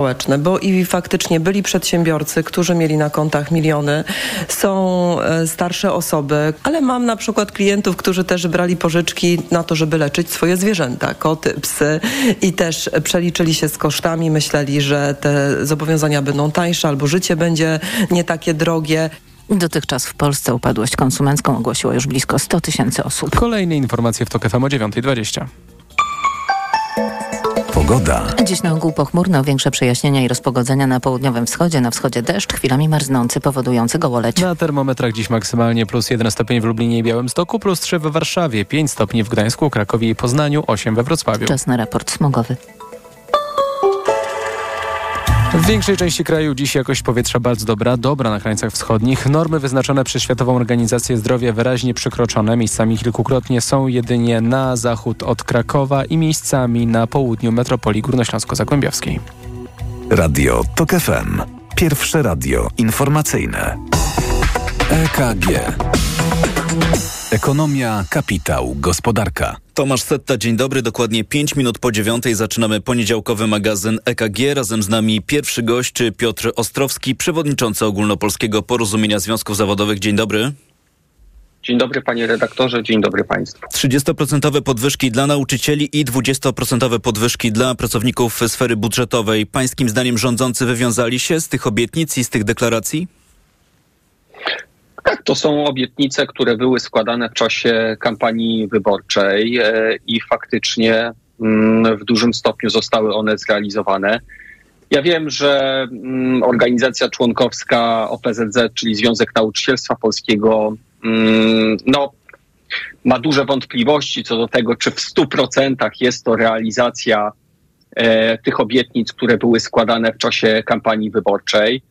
społeczne, bo i faktycznie byli przedsiębiorcy, którzy mieli na kontach miliony, są e, starsze osoby, ale mam na przykład klientów, którzy też brali pożyczki na to, żeby leczyć swoje zwierzęta, koty, psy i też przeliczyli się z kosztami, myśleli, że te zobowiązania będą tańsze albo życie będzie nie takie drogie. Dotychczas w Polsce upadłość konsumencką ogłosiło już blisko 100 tysięcy osób. Kolejne informacje w TOK FM o 9.20. Pogoda. Dziś na ogół pochmurno, większe przejaśnienia i rozpogodzenia na południowym wschodzie, na wschodzie deszcz, chwilami marznący, powodujący gołoleć. Na termometrach dziś maksymalnie plus 1 stopień w Lublinie i Białymstoku, plus 3 w Warszawie, 5 stopni w Gdańsku, Krakowie i Poznaniu, 8 we Wrocławiu. Czas na raport smogowy. W większej części kraju dziś jakość powietrza bardzo dobra, dobra na krańcach wschodnich. Normy wyznaczone przez Światową Organizację Zdrowia wyraźnie przekroczone. Miejscami kilkukrotnie są jedynie na zachód od Krakowa i miejscami na południu metropolii górnośląsko-zagłębiowskiej. Radio TOK FM. Pierwsze radio informacyjne. EKG. Ekonomia, kapitał, gospodarka. Tomasz Setta, dzień dobry. Dokładnie 5 minut po dziewiątej zaczynamy poniedziałkowy magazyn EKG. Razem z nami pierwszy gość Piotr Ostrowski, przewodniczący Ogólnopolskiego Porozumienia Związków Zawodowych. Dzień dobry. Dzień dobry panie redaktorze, dzień dobry państwu. 30% podwyżki dla nauczycieli i 20% podwyżki dla pracowników sfery budżetowej. Pańskim zdaniem rządzący wywiązali się z tych obietnic i z tych deklaracji? Tak, to są obietnice, które były składane w czasie kampanii wyborczej e, i faktycznie mm, w dużym stopniu zostały one zrealizowane. Ja wiem, że mm, organizacja członkowska OPZZ, czyli Związek Nauczycielstwa Polskiego, mm, no, ma duże wątpliwości co do tego, czy w 100% jest to realizacja e, tych obietnic, które były składane w czasie kampanii wyborczej.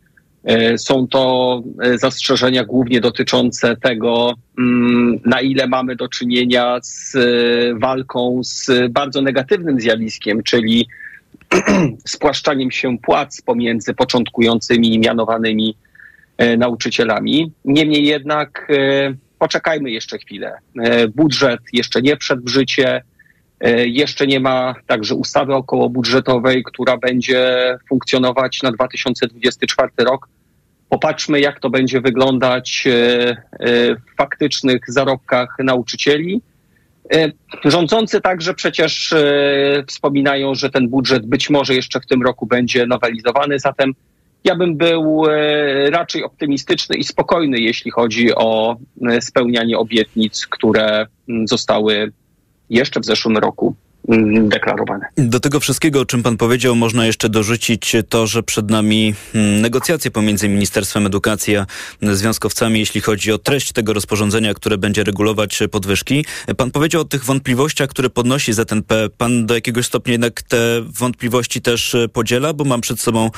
E, są to e, zastrzeżenia głównie dotyczące tego, mm, na ile mamy do czynienia z e, walką z bardzo negatywnym zjawiskiem, czyli spłaszczaniem się płac pomiędzy początkującymi i mianowanymi nauczycielami. Niemniej jednak poczekajmy jeszcze chwilę. Budżet jeszcze nie wszedł w życie. Jeszcze nie ma także ustawy okołobudżetowej, która będzie funkcjonować na 2024 rok. Popatrzmy, jak to będzie wyglądać e, e, w faktycznych zarobkach nauczycieli. E, rządzący także przecież wspominają, że ten budżet być może jeszcze w tym roku będzie nowelizowany, zatem ja bym był raczej optymistyczny i spokojny, jeśli chodzi o spełnianie obietnic, które zostały jeszcze w zeszłym roku deklarowane. Do tego wszystkiego, o czym pan powiedział, można jeszcze dorzucić to, że przed nami mm, negocjacje pomiędzy Ministerstwem Edukacji a związkowcami, jeśli chodzi o treść tego rozporządzenia, które będzie regulować podwyżki. Pan powiedział o tych wątpliwościach, które podnosi ZNP. Pan do jakiegoś stopnia jednak te wątpliwości też podziela, bo mam przed sobą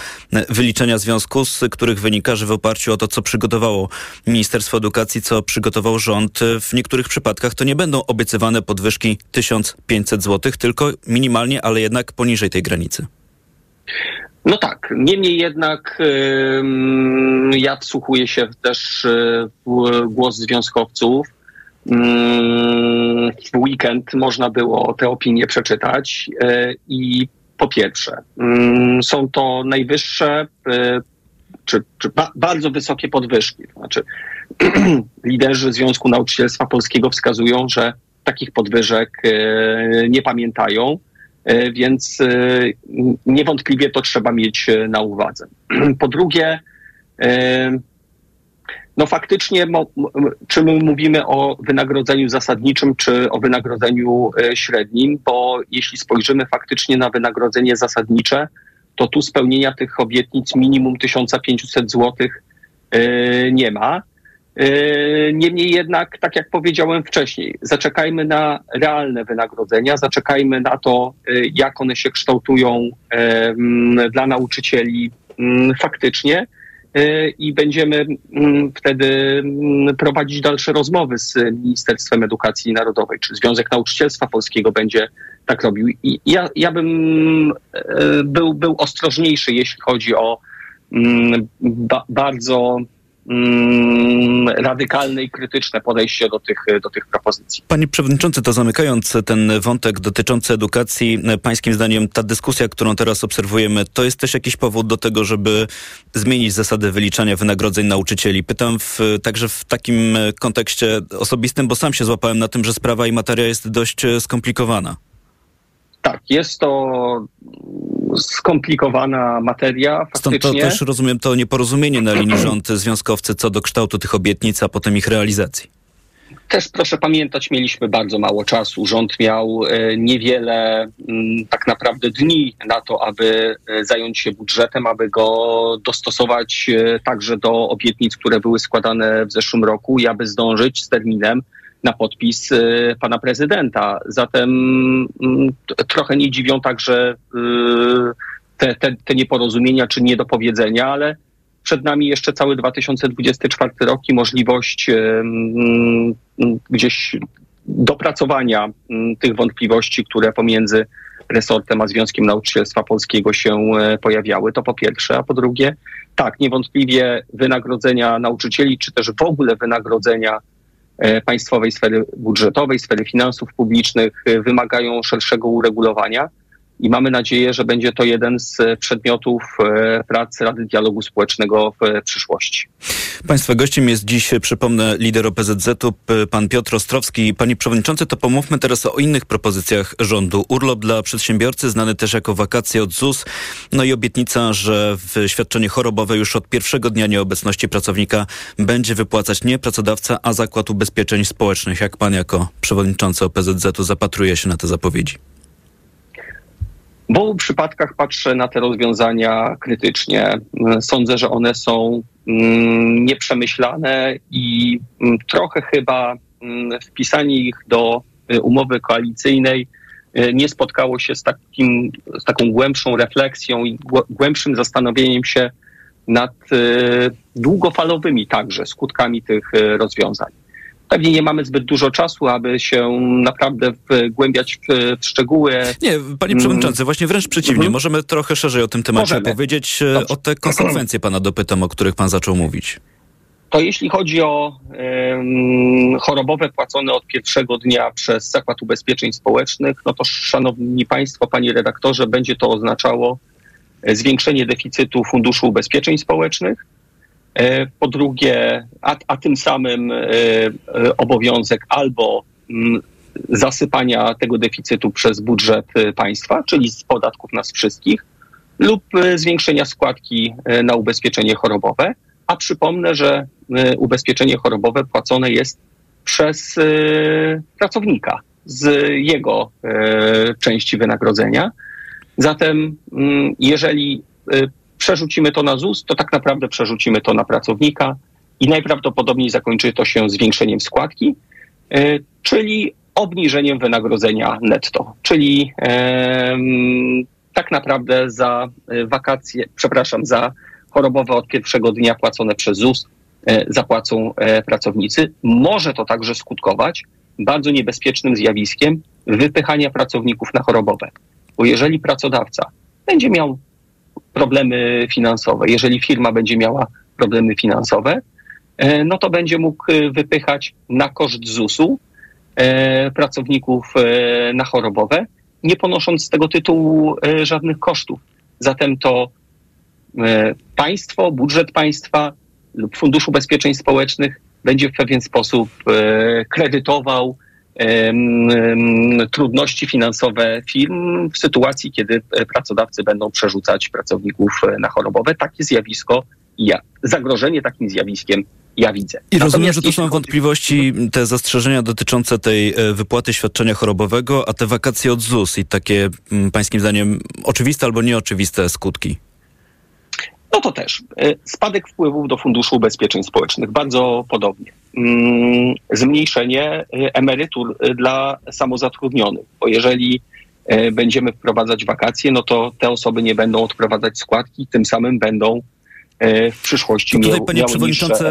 wyliczenia związku, z których wynika, że w oparciu o to, co przygotowało Ministerstwo Edukacji, co przygotował rząd, w niektórych przypadkach to nie będą obiecywane podwyżki 1500 zł, tylko minimalnie, ale jednak poniżej tej granicy. No tak, niemniej jednak yy, ja wsłuchuję się też w głos związkowców. Yy, w weekend można było te opinie przeczytać yy, i po pierwsze, są to najwyższe czy, czy ba bardzo wysokie podwyżki. To znaczy, liderzy Związku Nauczycielstwa Polskiego wskazują, że takich podwyżek e, nie pamiętają, e, więc e, niewątpliwie to trzeba mieć na uwadze. Po drugie, no faktycznie, czy my mówimy o wynagrodzeniu zasadniczym, czy o wynagrodzeniu średnim, bo jeśli spojrzymy faktycznie na wynagrodzenie zasadnicze, to tu spełnienia tych obietnic minimum 1500 zł nie ma. E, niemniej jednak, tak jak powiedziałem wcześniej, zaczekajmy na realne wynagrodzenia, zaczekajmy na to, e, jak one się kształtują e, dla nauczycieli faktycznie i będziemy wtedy prowadzić dalsze rozmowy z Ministerstwem Edukacji Narodowej, czy Związek Nauczycielstwa Polskiego będzie tak robił. I ja, ja bym był, był ostrożniejszy, jeśli chodzi o ba bardzo radykalne i krytyczne podejście do tych, do tych propozycji. Panie Przewodniczący, to zamykając ten wątek dotyczący edukacji, Pańskim zdaniem ta dyskusja, którą teraz obserwujemy, to jest też jakiś powód do tego, żeby zmienić zasady wyliczania wynagrodzeń nauczycieli? Pytam w, także w takim kontekście osobistym, bo sam się złapałem na tym, że sprawa i materia jest dość skomplikowana. Tak, jest to skomplikowana materia. Faktycznie. Stąd to też rozumiem to nieporozumienie na linii rząd-związkowcy co do kształtu tych obietnic, a potem ich realizacji. Też proszę pamiętać, mieliśmy bardzo mało czasu. Rząd miał e, niewiele mm, tak naprawdę dni na to, aby e, zająć się budżetem, aby go dostosować e, także do obietnic, które były składane w zeszłym roku i aby zdążyć z terminem na podpis y, pana prezydenta. Zatem mm, trochę nie dziwią także y, te, te, te nieporozumienia czy niedopowiedzenia, ale przed nami jeszcze cały 2024 rok i możliwość y, mm, gdzieś dopracowania mm, tych wątpliwości, które pomiędzy resortem a Związkiem Nauczycielstwa Polskiego się pojawiały. To po pierwsze, a po drugie, tak, niewątpliwie wynagrodzenia nauczycieli, czy też w ogóle wynagrodzenia E, państwowej sfery budżetowej, sfery finansów publicznych e, wymagają szerszego uregulowania i mamy nadzieję, że będzie to jeden z przedmiotów e, pracy Rady Dialogu Społecznego w przyszłości. Państwa gościem jest dziś, przypomnę, lider OPZZ-u, pan Piotr Ostrowski. Panie Przewodniczący, to pomówmy teraz o innych propozycjach rządu. Urlop dla przedsiębiorcy, znany też jako wakacje od ZUS, no i obietnica, że w świadczenie chorobowe już od pierwszego dnia nieobecności pracownika będzie wypłacać nie pracodawca, a Zakład Ubezpieczeń Społecznych. Jak pan jako przewodniczący OPZZ-u zapatruje się na te zapowiedzi? W obu przypadkach patrzę na te rozwiązania krytycznie. Sądzę, że one są mm, nieprzemyślane i mm, trochę chyba mm, wpisanie ich do y, umowy koalicyjnej y, nie spotkało się z, takim, z taką głębszą refleksją i głębszym zastanowieniem się nad y, długofalowymi także skutkami tych rozwiązań. Pewnie nie mamy zbyt dużo czasu, aby się naprawdę wgłębiać w, w szczegóły. Nie, panie przewodniczący, właśnie wręcz przeciwnie. Mhm. Możemy trochę szerzej o tym temacie Możemy. powiedzieć. E, Dobrze. O te konsekwencje pana dopytam, o których pan zaczął mówić. To jeśli chodzi o um, chorobowe płacone od pierwszego dnia przez Zakład Ubezpieczeń Społecznych, no to szanowni państwo, panie redaktorze, będzie to oznaczało e, zwiększenie deficytu Funduszu Ubezpieczeń Społecznych, po drugie, a, a tym samym e, e, obowiązek albo mm, zasypania tego deficytu przez budżet państwa, czyli z podatków nas wszystkich, lub zwiększenia składki na ubezpieczenie chorobowe. A przypomnę, że ubezpieczenie chorobowe płacone jest przez pracownika z jego części wynagrodzenia. Zatem, mm, jeżeli przerzucimy to na ZUS, to tak naprawdę przerzucimy to na pracownika i najprawdopodobniej zakończy to się zwiększeniem składki, e, czyli obniżeniem wynagrodzenia netto, czyli tak naprawdę za e, wakacje, przepraszam, za chorobowe od pierwszego dnia płacone przez ZUS e, zapłacą pracownicy. Może to także skutkować bardzo niebezpiecznym zjawiskiem wypychania pracowników na chorobowe. Bo jeżeli pracodawca będzie miał problemy finansowe. Jeżeli firma będzie miała problemy finansowe, e, no to będzie mógł e, wypychać na koszt ZUS-u e, pracowników na chorobowe, nie ponosząc z tego tytułu żadnych kosztów. Zatem to państwo, budżet państwa lub Fundusz Ubezpieczeń Społecznych będzie w pewien sposób kredytował trudności finansowe firm w sytuacji, kiedy e, pracodawcy będą przerzucać pracowników e, na chorobowe. Takie zjawisko, ja, zagrożenie takim zjawiskiem ja widzę. I Natomiast rozumiem, że to są wątpliwości, te zastrzeżenia dotyczące tej e, wypłaty świadczenia chorobowego, a te wakacje od ZUS i takie pańskim zdaniem oczywiste albo nieoczywiste skutki. No to też. E, spadek wpływów do Funduszu Ubezpieczeń Społecznych, bardzo podobnie. Mm, zmniejszenie e, emerytur e, dla samozatrudnionych, bo jeżeli będziemy wprowadzać wakacje, no to te osoby nie będą odprowadzać składki, tym samym będą w przyszłości to tutaj, panie przewodniczący,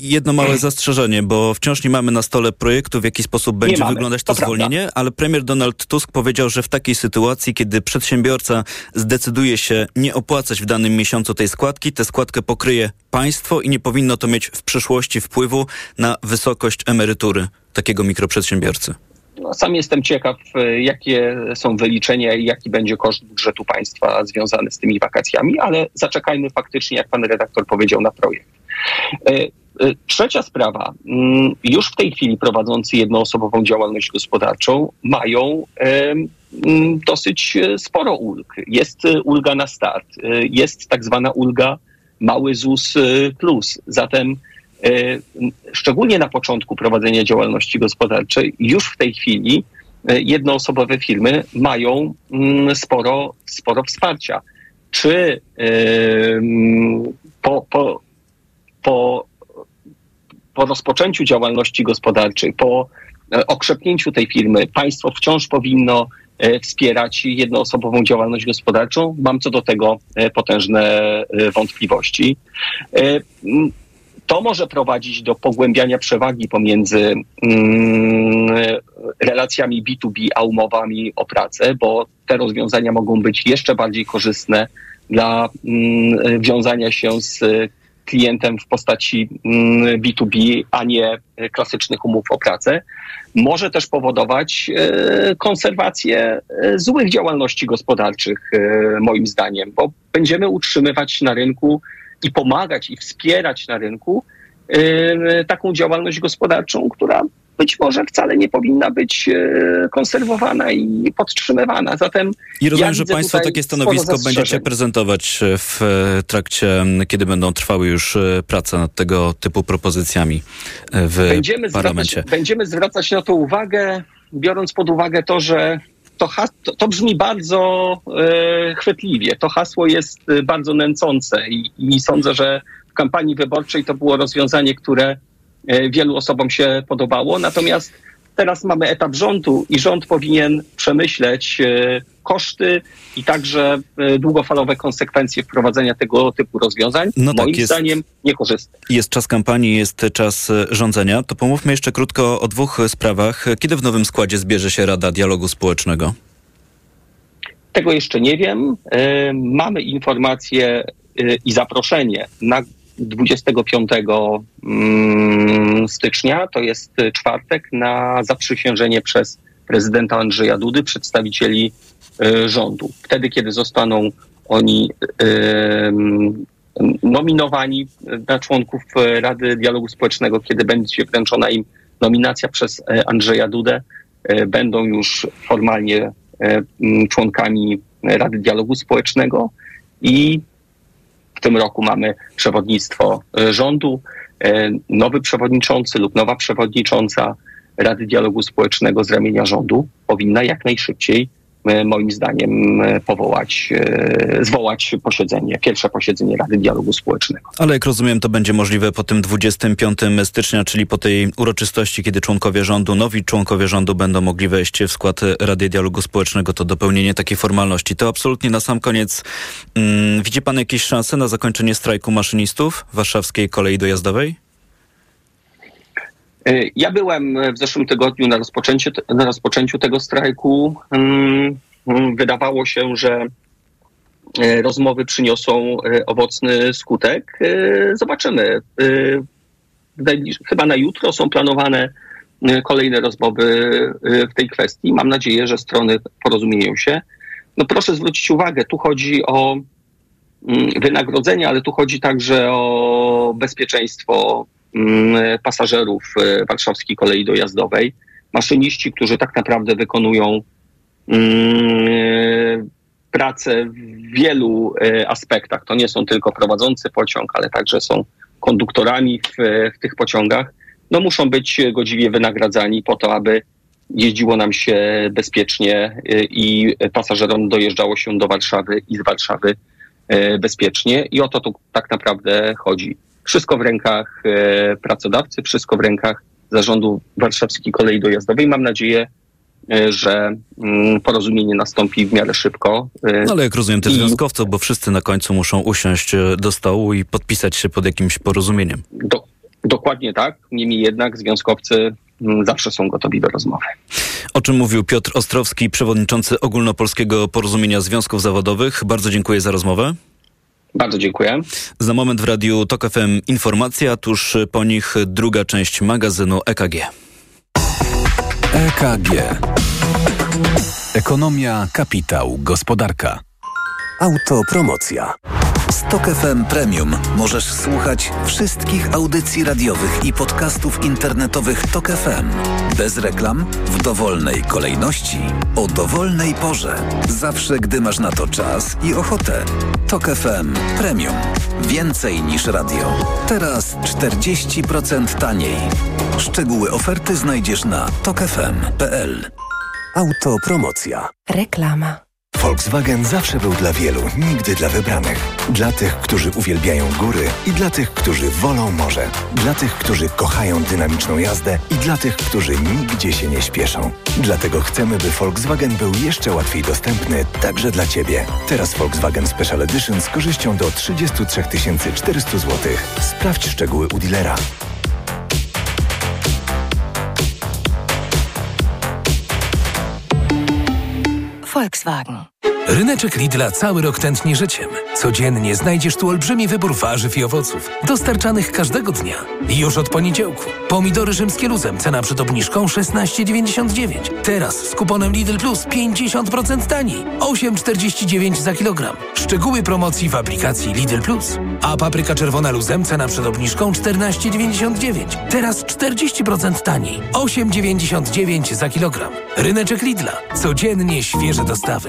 jedno małe zastrzeżenie, bo wciąż nie mamy na stole projektu, w jaki sposób będzie wyglądać to, to zwolnienie, ale premier Donald Tusk powiedział, że w takiej sytuacji, kiedy przedsiębiorca zdecyduje się nie opłacać w danym miesiącu tej składki, tę składkę pokryje państwo i nie powinno to mieć w przyszłości wpływu na wysokość emerytury takiego mikroprzedsiębiorcy. No, sam jestem ciekaw, e, jakie są wyliczenia i jaki będzie koszt budżetu państwa związany z tymi wakacjami, ale zaczekajmy faktycznie, jak pan redaktor powiedział, na projekt. E, e, trzecia sprawa. Mm, już w tej chwili prowadzący jednoosobową działalność gospodarczą mają mm, dosyć sporo ulg. Jest ulga na start, jest tak zwana ulga mały ZUS plus. Zatem szczególnie na początku prowadzenia działalności gospodarczej, już w tej chwili e, jednoosobowe firmy mają mm, sporo, sporo wsparcia. Czy e, mm, po, po, po, po rozpoczęciu działalności gospodarczej, po okrzepnięciu tej firmy, państwo wciąż powinno wspierać jednoosobową działalność gospodarczą? Mam co do tego potężne wątpliwości to może prowadzić do pogłębiania przewagi pomiędzy mm, relacjami B2B a umowami o pracę, bo te rozwiązania mogą być jeszcze bardziej korzystne dla mm, wiązania się z klientem w postaci mm, B2B, a nie klasycznych umów o pracę. Może też powodować e, konserwację e, złych działalności gospodarczych, e, moim zdaniem, bo będziemy utrzymywać na rynku i pomagać i wspierać na rynku taką działalność gospodarczą, która być może wcale nie powinna być konserwowana i podtrzymywana. Zatem I rozumiem, ja że Państwo takie stanowisko będziecie prezentować w trakcie, kiedy będą trwały już prace nad tego typu propozycjami w będziemy parlamencie. Zwracać, będziemy zwracać na to uwagę, biorąc pod uwagę to, że to, has, to, to brzmi bardzo e, chwytliwie. To hasło jest e, bardzo nęcące i, i sądzę, że w kampanii wyborczej to było rozwiązanie, które e, wielu osobom się podobało. Natomiast teraz mamy etap rządu i rząd powinien przemyśleć e, koszty i także e, długofalowe konsekwencje wprowadzenia tego typu rozwiązań. No tak, Moim jest, zdaniem niekorzystne. Jest czas kampanii, jest czas e, rządzenia. To pomówmy jeszcze krótko o dwóch sprawach. Kiedy w nowym składzie zbierze się Rada Dialogu Społecznego? Tego jeszcze nie wiem. Mamy informację i zaproszenie na 25 mm, stycznia, to jest czwartek, na zaprzysiężenie przez prezydenta Andrzeja Dudy przedstawicieli rządu. Wtedy, kiedy zostaną oni nominowani na członków Rady Dialogu Społecznego, kiedy będzie wręczona im nominacja przez e, Andrzeja Dudę, e, będą już formalnie e, członkami Rady Dialogu Społecznego i w tym roku mamy przewodnictwo e, rządu, e, nowy przewodniczący lub nowa przewodnicząca Rady Dialogu Społecznego z ramienia rządu powinna jak najszybciej E, moim zdaniem powołać, e, zwołać posiedzenie, pierwsze posiedzenie Rady Dialogu Społecznego. Ale jak rozumiem, to będzie możliwe po tym 25 stycznia, czyli po tej uroczystości, kiedy członkowie rządu, nowi członkowie rządu będą mogli wejść w skład Rady Dialogu Społecznego, to dopełnienie takiej formalności. To absolutnie na sam koniec. Hmm, widzi pan jakieś szanse na zakończenie strajku maszynistów warszawskiej kolei dojazdowej? E, ja byłem w zeszłym tygodniu na rozpoczęciu, na rozpoczęciu tego strajku. Mm, mm, wydawało się, że e, rozmowy przyniosą e, owocny skutek. Zobaczymy. Chyba na jutro są planowane kolejne rozmowy w tej kwestii. Mam nadzieję, że strony porozumieją się. No proszę zwrócić uwagę, tu chodzi o mm, wynagrodzenie, ale tu chodzi także o bezpieczeństwo pasażerów e, warszawskiej kolei dojazdowej. Maszyniści, którzy tak naprawdę wykonują mm, pracę w wielu e, aspektach. To nie są tylko prowadzący pociąg, ale także są konduktorami w, w tych pociągach. No muszą być godziwie wynagradzani po to, aby jeździło nam się bezpiecznie e, i pasażerom dojeżdżało się do Warszawy i z Warszawy bezpiecznie. I o to tu tak naprawdę chodzi. Wszystko w rękach e, pracodawcy, wszystko w rękach zarządu Warszawskiej Kolei Dojazdowej. Mam nadzieję, że mm, porozumienie nastąpi w miarę szybko. No ale jak rozumiem też związkowców, bo wszyscy na końcu muszą usiąść do stołu i podpisać się pod jakimś porozumieniem. Do, dokładnie tak. Niemniej jednak związkowcy mm, zawsze są gotowi do rozmowy. O czym mówił Piotr Ostrowski, przewodniczący Ogólnopolskiego Porozumienia Związków Zawodowych. Bardzo dziękuję za rozmowę. Bardzo dziękuję. Za moment w Radiu TOK FM informacja, tuż po nich druga część magazynu EKG. EKG. Ekonomia, kapitał, gospodarka. Autopromocja. Stok FM Premium możesz słuchać wszystkich audycji radiowych i podcastów internetowych Tok FM. Bez reklam, w dowolnej kolejności, o dowolnej porze. Zawsze, gdy masz na to czas i ochotę. Tok FM Premium. Więcej niż radio. Teraz 40% taniej. Szczegóły oferty znajdziesz na tokefm.pl. Autopromocja. Reklama. Volkswagen zawsze był dla wielu, nigdy dla wybranych. Dla tych, którzy uwielbiają góry i dla tych, którzy wolą morze. Dla tych, którzy kochają dynamiczną jazdę i dla tych, którzy nigdzie się nie śpieszą. Dlatego chcemy, by Volkswagen był jeszcze łatwiej dostępny także dla Ciebie. Teraz Volkswagen Special Edition z korzyścią do 33 400 zł. Sprawdź szczegóły u dealera. Volkswagen. Ryneczek Lidla cały rok tętni życiem. Codziennie znajdziesz tu olbrzymi wybór warzyw i owoców, dostarczanych każdego dnia. Już od poniedziałku. Pomidory rzymskie luzem, cena przed obniżką 16,99. Teraz z kuponem Lidl Plus 50% taniej. 8,49 za kilogram. Szczegóły promocji w aplikacji Lidl Plus. A papryka czerwona luzem, cena przed obniżką 14,99. Teraz 40% taniej. 8,99 za kilogram. Ryneczek Lidla. Codziennie świeże dostawy.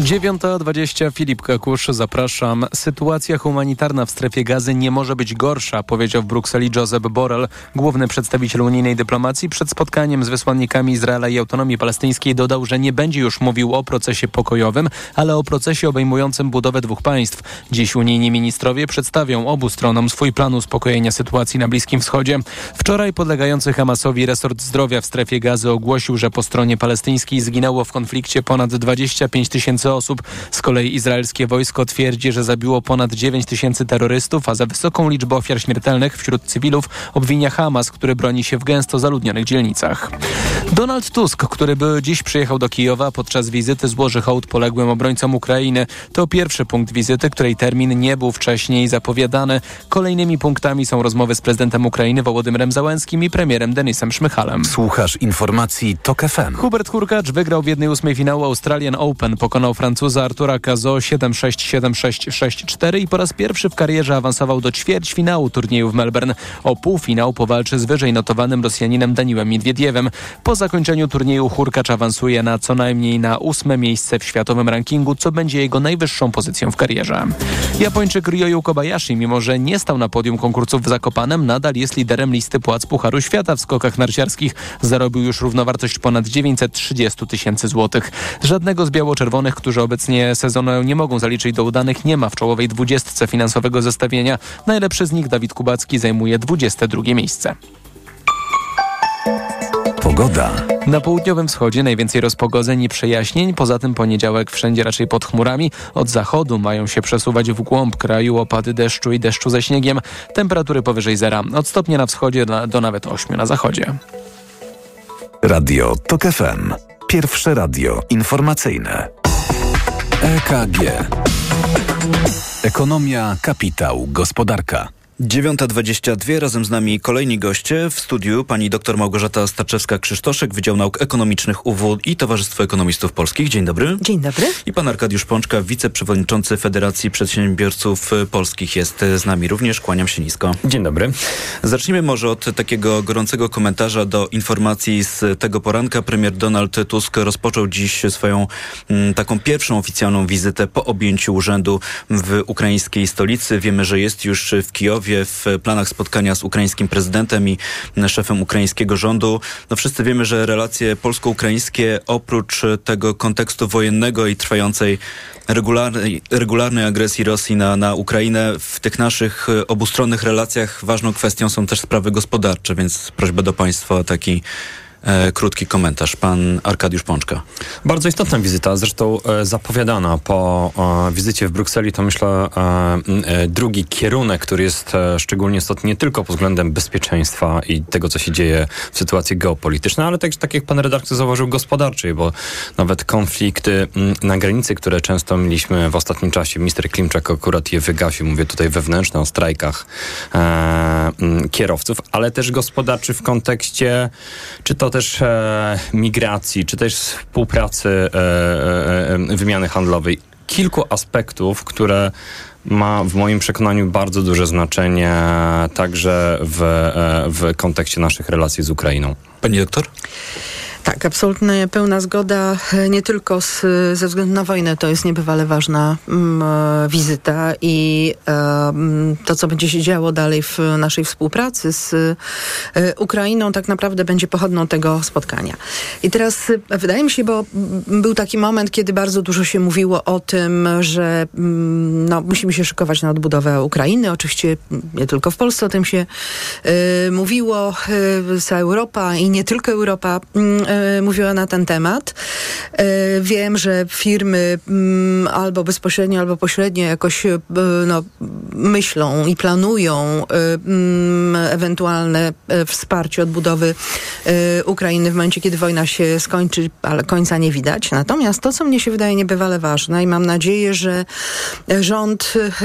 9.20 Filip Kakusz, zapraszam. Sytuacja humanitarna w strefie gazy nie może być gorsza, powiedział w Brukseli Josep Borrell, główny przedstawiciel unijnej dyplomacji. Przed spotkaniem z wysłannikami Izraela i autonomii palestyńskiej dodał, że nie będzie już mówił o procesie pokojowym, ale o procesie obejmującym budowę dwóch państw. Dziś unijni ministrowie przedstawią obu stronom swój plan uspokojenia sytuacji na Bliskim Wschodzie. Wczoraj podlegający Hamasowi resort zdrowia w strefie gazy ogłosił, że po stronie palestyńskiej zginęło w konflikcie ponad 25 tysięcy osób. Z kolei izraelskie wojsko twierdzi, że zabiło ponad 9 tysięcy terrorystów, a za wysoką liczbę ofiar śmiertelnych wśród cywilów obwinia Hamas, który broni się w gęsto zaludnionych dzielnicach. Donald Tusk, który by dziś przyjechał do Kijowa podczas wizyty złoży hołd poległym obrońcom Ukrainy. To pierwszy punkt wizyty, której termin nie był wcześniej zapowiadany. Kolejnymi punktami są rozmowy z prezydentem Ukrainy Wołodymyrem Załęskim i premierem Denisem Szmychalem. Słuchasz informacji TOK FM. Hubert Hurkacz wygrał w jednej ósmej finału Australian Open. Pokonał Francuza Artura Cazo 7-6-7-6-6-4 i po raz pierwszy w karierze awansował do ćwierćfinału turnieju w Melbourne. O półfinał powalczy z wyżej notowanym Rosjaninem Daniłem Miedwiediewem. Po zakończeniu turnieju Hurkacz awansuje na co najmniej na ósme miejsce w światowym rankingu, co będzie jego najwyższą pozycją w karierze. Japończyk Ryoyu Kobayashi, mimo że nie stał na podium konkursów w Zakopanem, nadal jest liderem listy płac Pucharu Świata w skokach narciarskich. Zarobił już równowartość ponad 930 tysięcy złotych. Żadnego z biało-czerwonych, którzy obecnie sezonu nie mogą zaliczyć do udanych, nie ma w czołowej dwudziestce finansowego zestawienia. Najlepszy z nich Dawid Kubacki zajmuje 22 miejsce. Pogoda. Na południowym wschodzie najwięcej rozpogodzeń i przejaśnień. Poza tym poniedziałek wszędzie raczej pod chmurami. Od zachodu mają się przesuwać w głąb kraju opady deszczu i deszczu ze śniegiem. Temperatury powyżej zera. Od stopnia na wschodzie do nawet 8 na zachodzie. Radio TOK FM. Pierwsze radio informacyjne. EKG. Ekonomia, kapitał, gospodarka. 9.22, razem z nami kolejni goście w studiu. Pani dr Małgorzata Staczewska-Krzysztoszek, Wydział Nauk Ekonomicznych UW i Towarzystwo Ekonomistów Polskich. Dzień dobry. Dzień dobry. I pan Arkadiusz Pączka, wiceprzewodniczący Federacji Przedsiębiorców Polskich jest z nami również. Kłaniam się nisko. Dzień dobry. Zacznijmy może od takiego gorącego komentarza do informacji z tego poranka. Premier Donald Tusk rozpoczął dziś swoją m, mm, taką pierwszą oficjalną wizytę po objęciu urzędu w ukraińskiej stolicy. Wiemy, że jest już w Kijowie Kijowie w planach spotkania z ukraińskim prezydentem i szefem ukraińskiego rządu. No wszyscy wiemy, że relacje polsko-ukraińskie oprócz tego kontekstu wojennego i trwającej regularnej, regularnej agresji Rosji na, na Ukrainę, w tych naszych obustronnych relacjach ważną kwestią są też sprawy gospodarcze, więc prośba do Państwa o taki e, krótki komentarz. Pan Arkadiusz Pączka. Bardzo istotna wizyta, zresztą e, zapowiadana po e, wizycie w Brukseli, to myślę e, e, drugi kierunek, który jest e, szczególnie istotny nie tylko pod względem bezpieczeństwa i tego, co się dzieje w sytuacji geopolitycznej, ale też, tak jak pan redaktor zauważył, gospodarczej, bo nawet konflikty m, na granicy, które często mieliśmy w ostatnim czasie, minister Klimczak akurat je wygasił, mówię tutaj wewnętrzne o strajkach kierowców, ale też gospodarczy w kontekście czy to też e, migracji, czy też współpracy e, e, e, wymiany handlowej. Kilku aspektów, które ma w moim przekonaniu bardzo duże znaczenie także w, e, w kontekście naszych relacji z Ukrainą. Pani doktor? Tak, absolutnie pełna zgoda, e, nie tylko z, ze względu na wojnę, to jest niebywale ważna mm, e, wizyta i e, mm, to, co będzie się działo dalej w naszej współpracy z Ukrainą, tak naprawdę będzie pochodną tego spotkania. I teraz wydaje mi się, bo mm, był taki moment, kiedy bardzo dużo się mówiło o tym, że mm, no, musimy się szykować na odbudowę Ukrainy. Oczywiście nie tylko w Polsce o tym się e, mówiło, e, cała Europa i nie tylko Europa mówiła na ten temat. E, wiem, że firmy mm, albo bezpośrednio, albo pośrednio jakoś e, no, myślą i planują e, mm, ewentualne e, wsparcie odbudowy e, Ukrainy w momencie, kiedy wojna się skończy, ale końca nie widać. Natomiast to, co mnie się wydaje niebywale ważne i mam nadzieję, że rząd e,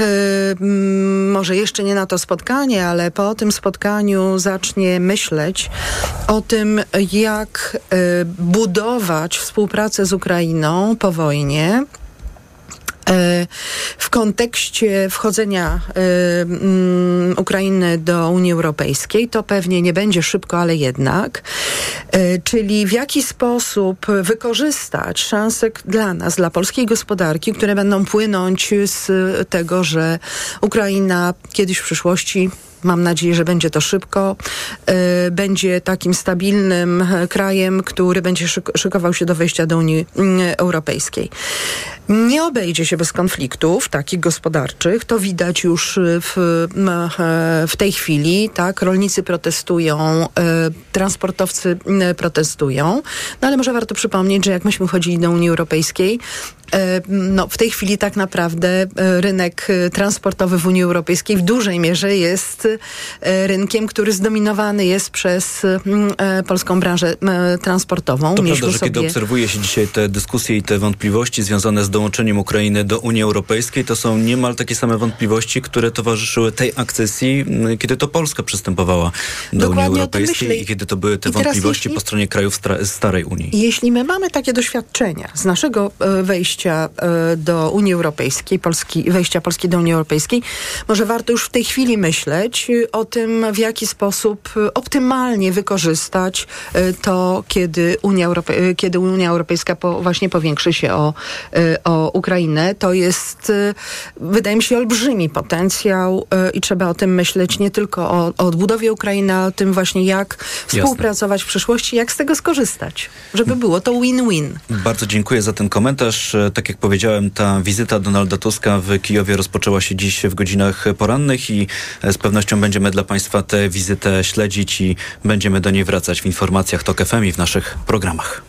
mm, może jeszcze nie na to spotkanie, ale po tym spotkaniu zacznie myśleć o tym, jak e, budować współpracę z Ukrainą po wojnie e, w kontekście wchodzenia e, mm, Ukrainy do Unii Europejskiej. To pewnie nie będzie szybko, ale jednak. Czyli w jaki sposób wykorzystać szanse dla nas, dla polskiej gospodarki, które będą płynąć z tego, że Ukraina kiedyś w przyszłości Mam nadzieję, że będzie to szybko. e, Będzie takim stabilnym e, krajem, który będzie szyk- szykował się do wejścia do Unii mm, Europejskiej. Nie obejdzie się bez konfliktów takich gospodarczych. To widać już w, e, w tej chwili. Tak? Rolnicy protestują, transportowcy protestują. No ale może warto przypomnieć, że jak myśmy wchodzili do Unii Europejskiej, no, w tej chwili tak naprawdę e, rynek e, transportowy w Unii Europejskiej w dużej mierze jest e, rynkiem, który zdominowany jest przez e, polską branżę e, transportową. To prawda, że kiedy obserwuje się dzisiaj te dyskusje i te wątpliwości związane z dołączeniem Ukrainy do Unii Europejskiej, to są niemal takie same wątpliwości, które towarzyszyły tej akcesji, kiedy to Polska przystępowała do Dokładnie Unii Europejskiej i kiedy to były te I teraz wątpliwości jeśli- po stronie krajów starej Unii. Jeśli my mamy takie doświadczenia z naszego e, wejścia e, do Unii Europejskiej, Polski, wejścia Polski do Unii Europejskiej, może warto już w tej chwili myśleć e, o tym, w jaki sposób e, optymalnie wykorzystać to, kiedy Unia, Europe- kiedy Unia Europejska po, właśnie powiększy się o, o Ukrainę. To jest, wydaje mi się, olbrzymi potencjał i trzeba o tym myśleć nie tylko o, o odbudowie Ukrainy, ale o tym właśnie, jak współpracować w przyszłości, jak z tego skorzystać, żeby było to win-win. Bardzo dziękuję za ten komentarz. Tak jak powiedziałem, ta wizyta Donalda Tuska w Kijowie rozpoczęła się dziś w godzinach porannych i e, z pewnością będziemy dla Państwa tę wizytę śledzić i będziemy do niej wracać w informacjach TOK FM i w naszych programach.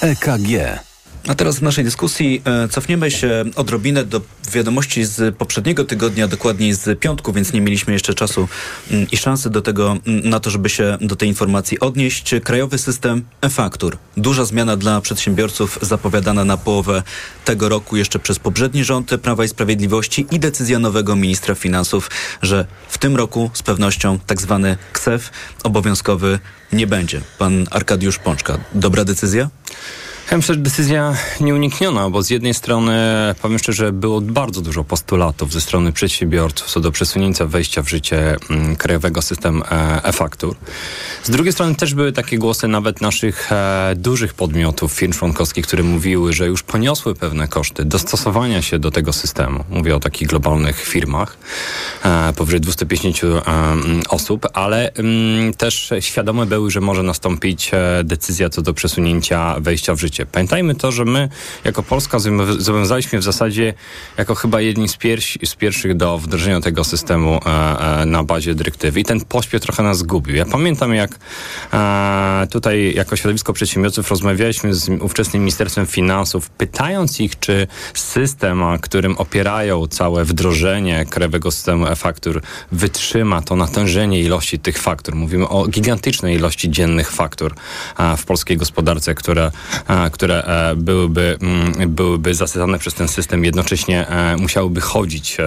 EKG. A teraz w naszej dyskusji e, cofniemy się odrobinę do wiadomości z poprzedniego tygodnia, dokładniej z piątku, więc nie mieliśmy jeszcze czasu mm, i szansy do tego, mm, na to, żeby się do tej informacji odnieść. Krajowy system e-faktur. Duża zmiana dla przedsiębiorców zapowiadana na połowę tego roku jeszcze przez poprzedni rząd Prawa i Sprawiedliwości i decyzja nowego ministra finansów, że w tym roku z pewnością tak zwany KSEF obowiązkowy nie będzie. Pan Arkadiusz Pączka. Dobra decyzja? Myślę, że decyzja nieunikniona, bo z jednej strony, powiem szczerze, było bardzo dużo postulatów ze strony przedsiębiorców co do przesunięcia wejścia w życie mm, krajowego systemu e, e-faktur. Z drugiej strony też były takie głosy nawet naszych e, dużych podmiotów, firm członkowskich, które mówiły, że już poniosły pewne koszty dostosowania się do tego systemu. Mówię o takich globalnych firmach, e, powyżej 250 mm, osób, ale mm, też świadome były, że może nastąpić decyzja co do przesunięcia wejścia w życie życie. Pamiętajmy to, że my jako Polska zobowiązaliśmy w zasadzie jako chyba jedni z, piersi, z pierwszych do wdrożenia tego systemu e, e, na bazie dyrektywy i ten pośpiech trochę nas zgubił. Ja pamiętam jak e, tutaj jako środowisko przedsiębiorców rozmawialiśmy z ówczesnym Ministerstwem Finansów, pytając ich, czy system, którym opierają całe wdrożenie krajowego systemu e-faktur wytrzyma to natężenie ilości tych faktur. Mówimy o gigantycznej ilości dziennych faktur w polskiej gospodarce, które, które e, byłyby, mm, byłyby zasycane przez ten system, jednocześnie e, musiałyby chodzić e,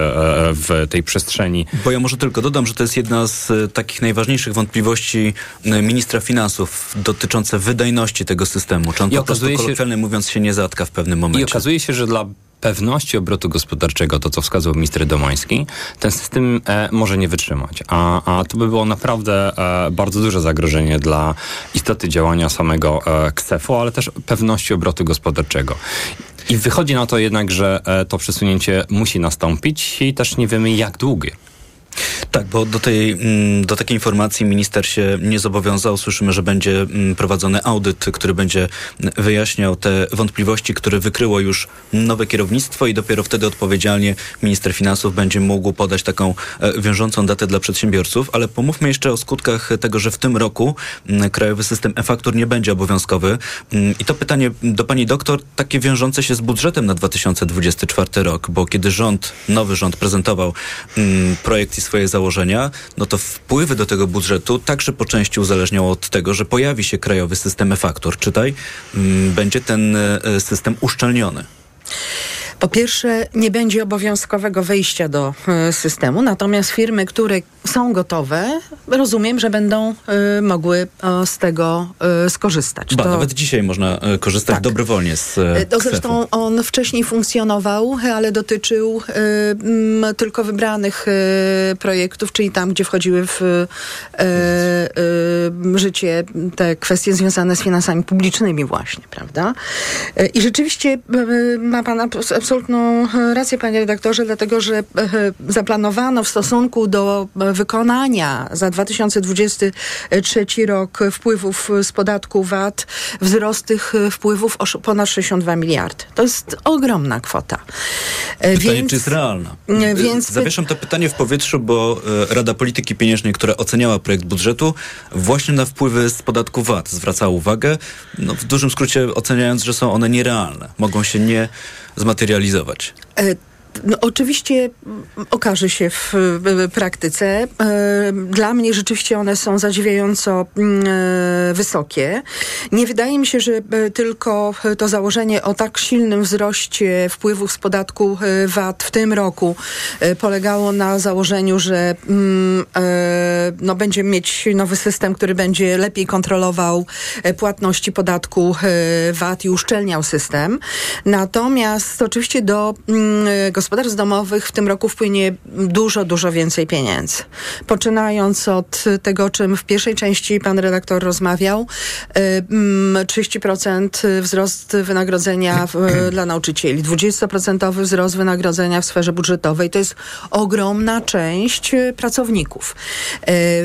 w tej przestrzeni. Bo ja może tylko dodam, że to jest jedna z takich najważniejszych wątpliwości ministra finansów dotyczące wydajności tego systemu. Czy on I po prostu się, mówiąc się nie zatka w pewnym momencie. I okazuje się, że dla pewności obrotu gospodarczego, to co wskazał minister Domański, ten system e, może nie wytrzymać. A, a to by było naprawdę e, bardzo duże zagrożenie dla istoty działania samego e, KSEF-u, ale też pewności obrotu gospodarczego. I wychodzi na to jednak, że e, to przesunięcie musi nastąpić i też nie wiemy jak długie. Tak, bo do, tej, mm, do takiej informacji minister się nie zobowiązał. Słyszymy, że będzie mm, prowadzony audyt, który będzie wyjaśniał te wątpliwości, które wykryło już nowe kierownictwo i dopiero wtedy odpowiedzialnie minister finansów będzie mógł podać taką e, wiążącą datę dla przedsiębiorców. Ale pomówmy jeszcze o skutkach tego, że w tym roku mm, krajowy system e-faktur nie będzie obowiązkowy. I to pytanie do pani doktor, takie wiążące się z budżetem na 2024 rok, bo kiedy rząd, nowy rząd prezentował projekt i swoje założenia, no to wpływy do tego budżetu także po części uzależnią od tego, że pojawi się krajowy system e-faktur. Czytaj, mm, będzie ten e, system uszczelniony. Po pierwsze, nie będzie obowiązkowego wejścia do e, systemu, natomiast firmy, które są gotowe, rozumiem, że będą y, mogły y, z tego skorzystać. Ba, to... Nawet dzisiaj można korzystać tak. dobrowolnie z to Zresztą on wcześniej funkcjonował, ale dotyczył tylko wybranych projektów, czyli tam, gdzie wchodziły w życie te kwestie związane z finansami publicznymi właśnie, prawda? I rzeczywiście ma pan absolutną rację, panie redaktorze, dlatego, że zaplanowano w stosunku do wykonania za 2023 rok wpływów z podatku VAT wzrost tych wpływów o ponad 62 miliardy. To jest ogromna kwota. E, pytanie, więc, czy jest realna? E, więc... Zawieszam to pytanie w powietrzu, bo e, Rada Polityki Pieniężnej, która oceniała projekt budżetu, właśnie na wpływy z podatku VAT zwracała uwagę, no, w dużym skrócie oceniając, że są one nierealne. Mogą się nie zmaterializować. No, oczywiście okaże się w, praktyce. E, dla mnie rzeczywiście one są zadziwiająco mm, e, wysokie. Nie wydaje mi się, że e, tylko to założenie o tak silnym wzroście wpływów z podatku VAT w tym roku polegało na założeniu, że mm, no, będziemy mieć nowy system, który będzie lepiej kontrolował płatności podatku VAT i uszczelniał system. Natomiast oczywiście do gospodarki gospodarstw domowych w tym roku wpłynie dużo, dużo więcej pieniędzy. Poczynając od tego, o czym w pierwszej części pan redaktor rozmawiał, 30% y, mm, wzrost wynagrodzenia dla nauczycieli, 20% wzrost wynagrodzenia w sferze budżetowej. To jest ogromna część pracowników.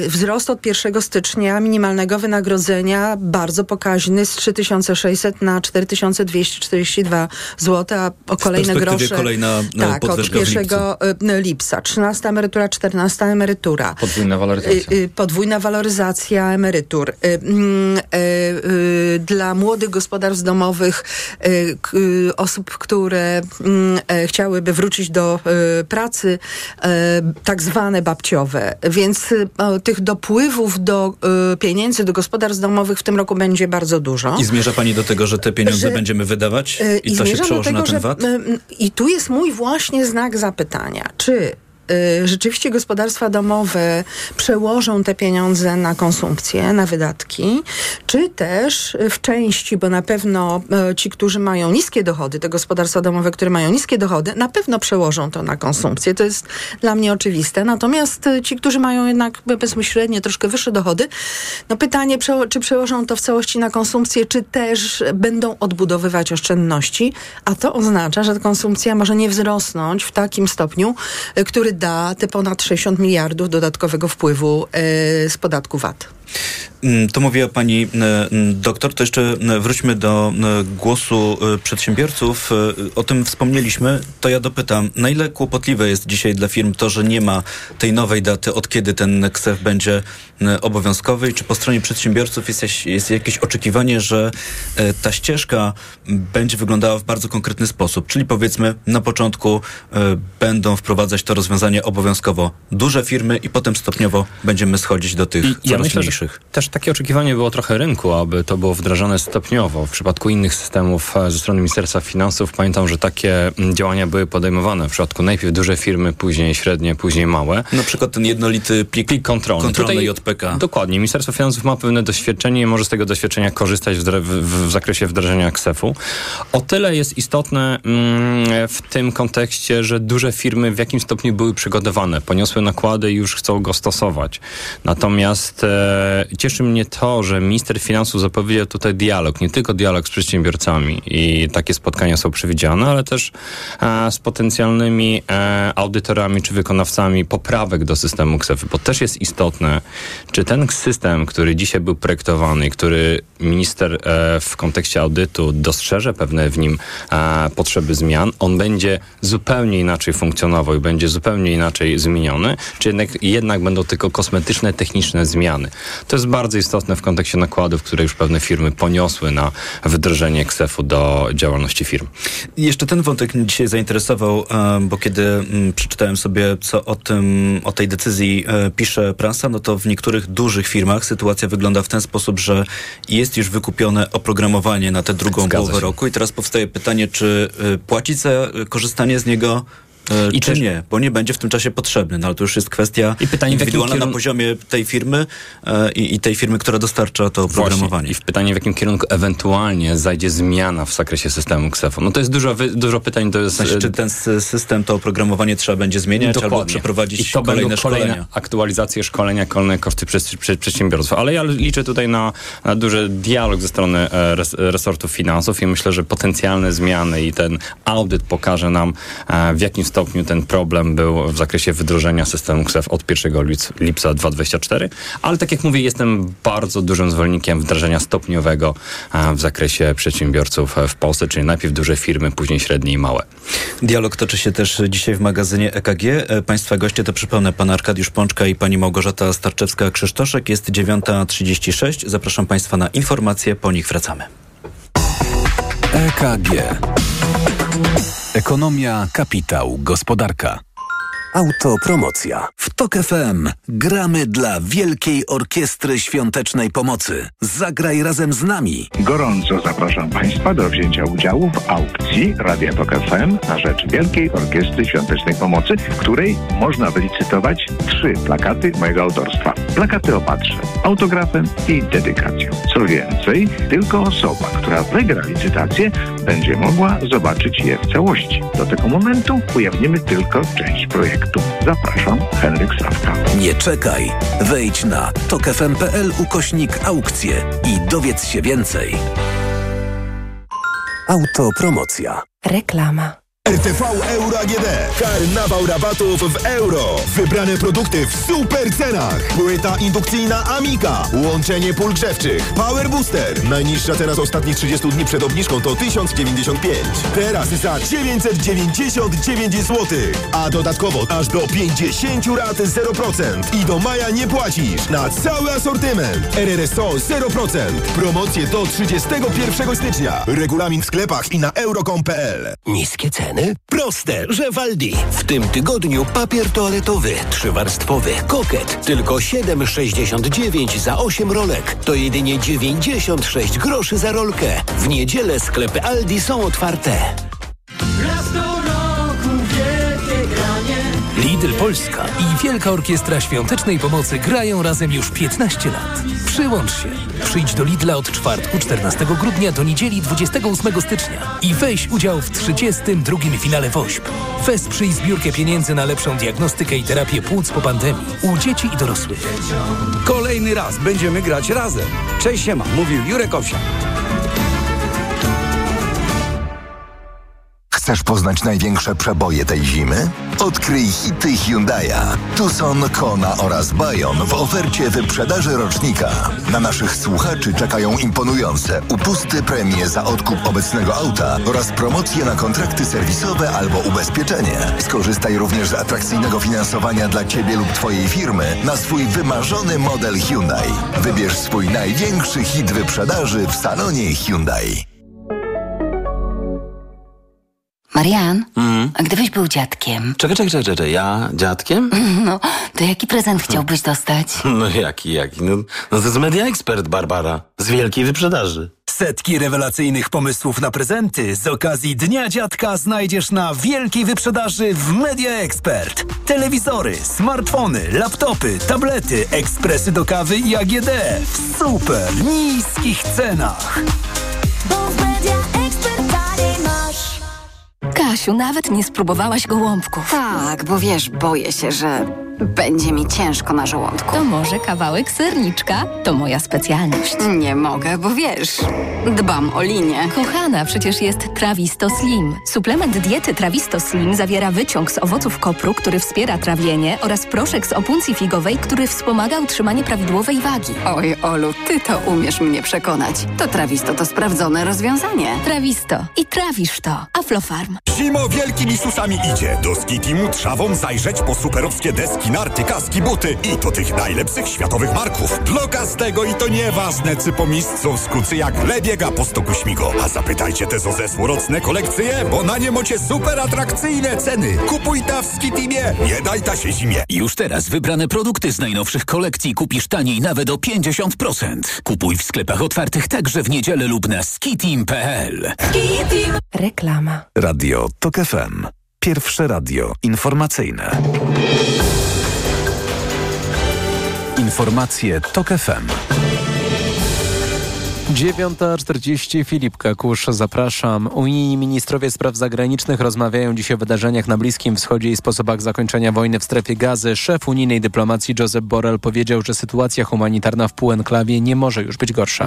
Y, wzrost od 1 stycznia minimalnego wynagrodzenia bardzo pokaźny z 3600 na 4242 zł, a o kolejne grosze. Kolejna tak, tak, od 1 y, lipca. 13 emerytura, 14 emerytura. Podwójna waloryzacja. Y, y, podwójna waloryzacja emerytur. Mm, dla młodych gospodarstw domowych, osób, które mm, e, chciałyby wrócić do pracy, tak zwane babciowe. Więc tych dopływów do pieniędzy do gospodarstw domowych w tym roku będzie bardzo dużo. I zmierza pani do tego, że te pieniądze że, będziemy wydawać? I, I to się przełoży tego, na ten VAT? I tu jest mój właśnie znak zapytania, czy rzeczywiście gospodarstwa domowe przełożą te pieniądze na konsumpcję, na wydatki, czy też w części, bo na pewno y, ci, którzy mają niskie dochody, te gospodarstwa domowe, które mają niskie dochody, na pewno przełożą to na konsumpcję. To jest dla mnie oczywiste. Natomiast y, ci, którzy mają jednak bezpośrednio troszkę wyższe dochody, no pytanie, czy przełożą to w całości na konsumpcję, czy też będą odbudowywać oszczędności, a to oznacza, że konsumpcja może nie wzrosnąć w takim stopniu, y, który da te ponad 60 miliardów dodatkowego wpływu y, z podatku VAT. Mm, to mówiła pani e, doktor. To jeszcze wróćmy do głosu e, przedsiębiorców. E, o tym wspomnieliśmy. To ja dopytam, na ile kłopotliwe jest dzisiaj dla firm to, że nie ma tej nowej daty, od kiedy ten KSEF będzie obowiązkowy i czy po stronie przedsiębiorców jest, jest jakieś oczekiwanie, że ta ścieżka będzie wyglądała w bardzo konkretny sposób, czyli powiedzmy na początku będą wprowadzać to rozwiązanie obowiązkowo duże firmy i potem stopniowo będziemy schodzić do tych I, coraz ja myślę, Też takie oczekiwanie było trochę rynku, aby to było wdrażane stopniowo. W przypadku innych systemów e, ze strony Ministerstwa Finansów pamiętam, że takie mm, działania były podejmowane. W przypadku najpierw duże firmy, później średnie, później małe. Na przykład ten jednolity plik, plik kontrolny, kontrolny Tutaj, JPK. Dokładnie. Ministerstwo Finansów ma pewne doświadczenie i może z tego doświadczenia korzystać w, w, w zakresie wdrażania KSEF-u. O tyle jest istotne mm, w tym kontekście, że duże firmy w jakim stopniu były przygotowane, poniosły nakłady i już chcą go stosować. Natomiast e, cieszy mnie to, że minister finansów zapowiedział tutaj dialog, nie tylko dialog z przedsiębiorcami i takie spotkania są przewidziane, ale też e, z potencjalnymi e, audytorami czy wykonawcami poprawek do systemu KSEF, bo też jest istotne, czy ten system, który dzisiaj był projektowany, który minister e, w kontekście audytu dostrzeże pewne w nim potrzeby zmian, on będzie zupełnie inaczej funkcjonował i będzie zupełnie inaczej zmieniony, czy jednak, jednak będą tylko kosmetyczne, techniczne zmiany. To jest bardzo istotne w kontekście nakładów, które już pewne firmy poniosły na wdrożenie KSEF-u do działalności firm. Jeszcze ten wątek mnie dzisiaj zainteresował, e, bo kiedy mm, przeczytałem sobie, co o tym, o tej decyzji e, pisze prasa, no to w niektórych dużych firmach sytuacja wygląda w ten sposób, że jest już wykupione oprogramowanie na tę drugą Zgadza połowę się. roku i teraz powstaje pytanie, czy e, płacić za korzystanie z niego I czy nie, bo nie będzie w tym czasie potrzebny. No ale to już jest kwestia I pytanie, indywidualna kierun... na poziomie tej firmy e, i, i, tej firmy, która dostarcza to oprogramowanie. Właśnie. I w pytanie, w jakim kierunku ewentualnie zajdzie zmiana w zakresie systemu XEFO. No to jest dużo, dużo pytań. To jest... Znaczy, czy ten system, to oprogramowanie trzeba będzie zmieniać Dokładnie. albo przeprowadzić I to kolejne szkolenia? Kolejne aktualizacje szkolenia, kolejne koszty przez, przez przedsiębiorstwa. Ale ja liczę tutaj na, na duży dialog ze strony e, res, resortu finansów i myślę, że potencjalne zmiany i ten audyt pokaże nam, w jakim stopniu ten problem był w zakresie wdrożenia systemu KSEF od 1 lipca 2024, ale tak jak mówię, jestem bardzo dużym zwolennikiem wdrażania stopniowego w zakresie przedsiębiorców w Polsce, czyli najpierw duże firmy, później średnie i małe. Dialog toczy się też dzisiaj w magazynie EKG. E, państwa goście to przypomnę pan Arkadiusz Pączka i pani Małgorzata Starczewska-Krzysztoszek. Jest 9.36. Zapraszam państwa na informacje, po nich wracamy. EKG. Ekonomia, kapitał, gospodarka. Autopromocja. W TOK FM gramy dla Wielkiej Orkiestry Świątecznej Pomocy. Zagraj razem z nami. Gorąco zapraszam Państwa do wzięcia udziału w aukcji Radia TOK FM na rzecz Wielkiej Orkiestry Świątecznej Pomocy, w której można wylicytować trzy plakaty mojego autorstwa. Plakaty opatrzę autografem i dedykacją. Co więcej, tylko osoba, która wygra licytację, będzie mogła zobaczyć je w całości. Do tego momentu ujawnimy tylko część projektu projektu. Zapraszam, Henryk Sawka. Nie czekaj. Wejdź na tokefm.pl ukośnik aukcje i dowiedz się więcej. Autopromocja. Reklama. RTV Euro AGD. Karnawał rabatów w euro. Wybrane produkty w super cenach. Płyta indukcyjna Amika. Łączenie pól grzewczych. Power Booster. Najniższa teraz ostatnich 30 dni przed obniżką to 1095. Teraz za 999 zł. A dodatkowo aż do 50 rat 0%. I do maja nie płacisz. Na cały asortyment. RRSO 0%. Promocje do 31 stycznia. Regulamin w sklepach i na euro.com.pl. Niskie ceny ceny? Proste, że Waldi. W tym tygodniu papier toaletowy, trzywarstwowy, koket. Tylko 7,69 za 8 rolek. To jedynie 96 groszy za rolkę. W niedzielę sklepy Aldi są otwarte. Raz Lidl Polska i Wielka Orkiestra Świątecznej Pomocy grają razem już 15 lat. Przyłącz się. Przyjdź do Lidla od czwartku 14 grudnia do niedzieli 28 stycznia i weź udział w 32. finale WOŚP. Wesprzyj zbiórkę pieniędzy na lepszą diagnostykę i terapię płuc po pandemii u dzieci i dorosłych. Kolejny raz będziemy grać razem. Cześć siema, mówił Jurek Owsiak. Chcesz poznać największe przeboje tej zimy? Odkryj hity Hyundai'a. Tucson, Kona oraz Bayon w ofercie wyprzedaży rocznika. Na naszych słuchaczy czekają imponujące upusty premie za odkup obecnego auta oraz promocje na kontrakty serwisowe albo ubezpieczenie. Skorzystaj również z atrakcyjnego finansowania dla Ciebie lub Twojej firmy na swój wymarzony model Hyundai. Wybierz swój największy hit wyprzedaży w salonie Hyundai. Marian, a gdybyś był dziadkiem? Czekaj, czekaj, czekaj, czekaj, ja dziadkiem? No, to jaki prezent chciałbyś dostać? No jaki, jaki? No, no to jest Media Expert, Barbara. Z wielkiej wyprzedaży. Setki rewelacyjnych pomysłów na prezenty z okazji Dnia Dziadka znajdziesz na wielkiej wyprzedaży w Media Expert. Telewizory, smartfony, laptopy, tablety, ekspresy do kawy i AGD w super niskich cenach. Kasiu, nawet nie spróbowałaś gołąbków. Tak, bo wiesz, boję się, że będzie mi ciężko na żołądku. To może kawałek serniczka? To moja specjalność. Nie mogę, bo wiesz, dbam o linię. Kochana, przecież jest Trawisto Slim. Suplement diety Trawisto Slim zawiera wyciąg z owoców kopru, który wspiera trawienie oraz proszek z opuncji figowej, który wspomaga utrzymanie prawidłowej wagi. Oj, Olu, ty to umiesz mnie przekonać. To Trawisto to sprawdzone rozwiązanie. Trawisto. I trawisz to. Aflofarm. Zimo wielkimi susami idzie. Do Skitimu trzawą zajrzeć po superowskie deski, narty, kaski, buty i to tych najlepszych światowych marków. Bloka z tego i to nieważne, czy po miejscu skucy jak le biega po stoku śmigo. A zapytajcie te zesłorocne kolekcje, bo na nie mocie super atrakcyjne ceny. Kupuj ta w Skitimie, nie daj ta się zimie. Już teraz wybrane produkty z najnowszych kolekcji kupisz taniej nawet o 50%. Kupuj w sklepach otwartych także w niedzielę lub na skitim.pl. Skitim. Reklama. Radio TOK FM. Pierwsze radio informacyjne. Informacje TOK FM. 9.40 Filip Kakusz, zapraszam. Unijni ministrowie spraw zagranicznych rozmawiają dziś o wydarzeniach na Bliskim Wschodzie i sposobach zakończenia wojny w strefie gazy. Szef unijnej dyplomacji Josep Borrell powiedział, że sytuacja humanitarna w półenklawie nie może już być gorsza.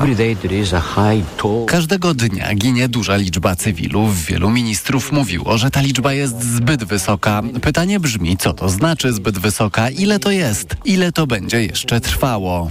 Każdego dnia ginie duża liczba cywilów. Wielu ministrów mówiło, że ta liczba jest zbyt wysoka. Pytanie brzmi, co to znaczy zbyt wysoka? Ile to jest? Ile to będzie jeszcze trwało?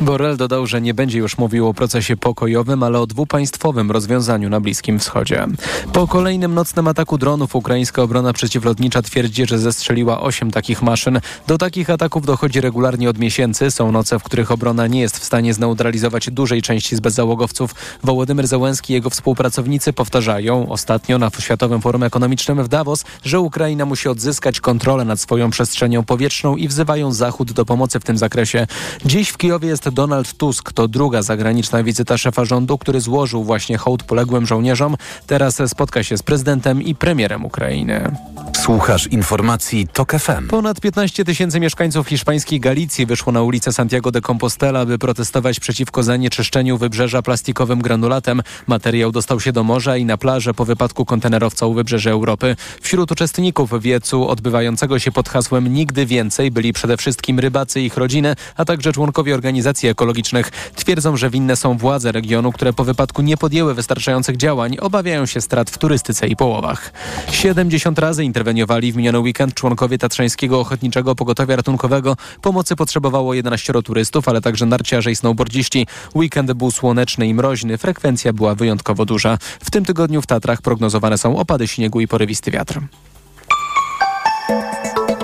Borrell dodał, że nie będzie już mówił o procesie pokojowym, ale o dwupaństwowym rozwiązaniu na Bliskim Wschodzie. Po kolejnym nocnym ataku dronów ukraińska obrona przeciwlotnicza twierdzi, że zestrzeliła osiem takich maszyn. Do takich ataków dochodzi regularnie od miesięcy. Są noce, w których obrona nie jest w stanie zneutralizować dużej części z bezzałogowców. Wołodymyr Zełenski i jego współpracownicy powtarzają ostatnio na Światowym Forum Ekonomicznym w Davos, że Ukraina musi odzyskać kontrolę nad swoją przestrzenią powietrzną i wzywają Zachód do pomocy w tym zakresie. Dziś w Kijowie jest Donald Tusk. To druga zagraniczna wizyta szefa rządu, który złożył właśnie hołd poległym żołnierzom. Teraz spotka się z prezydentem i premierem Ukrainy. Słuchasz informacji TOK FM. Ponad 15 tysięcy mieszkańców hiszpańskiej Galicji wyszło na ulicę Santiago de Compostela, by protestować przeciwko zanieczyszczeniu wybrzeża plastikowym granulatem. Materiał dostał się do morza i na plażę po wypadku kontenerowca u wybrzeży Europy. Wśród uczestników wiecu odbywającego się pod hasłem Nigdy więcej byli przede wszystkim rybacy i ich rodziny, a także członkowie organizacji ekologicznych. Twierdzą, że winne są władze regionu, które po wypadku nie podjęły wystarczających działań. Obawiają się strat w turystyce i połowach. 70 razy interweniowali w miniony weekend członkowie Tatrzańskiego Ochotniczego Pogotowia Ratunkowego. Pomocy potrzebowało 11 turystów, ale także narciarze i snowboardziści. Weekend był słoneczny i mroźny, frekwencja była wyjątkowo duża. W tym tygodniu w Tatrach prognozowane są opady śniegu i porywisty wiatr.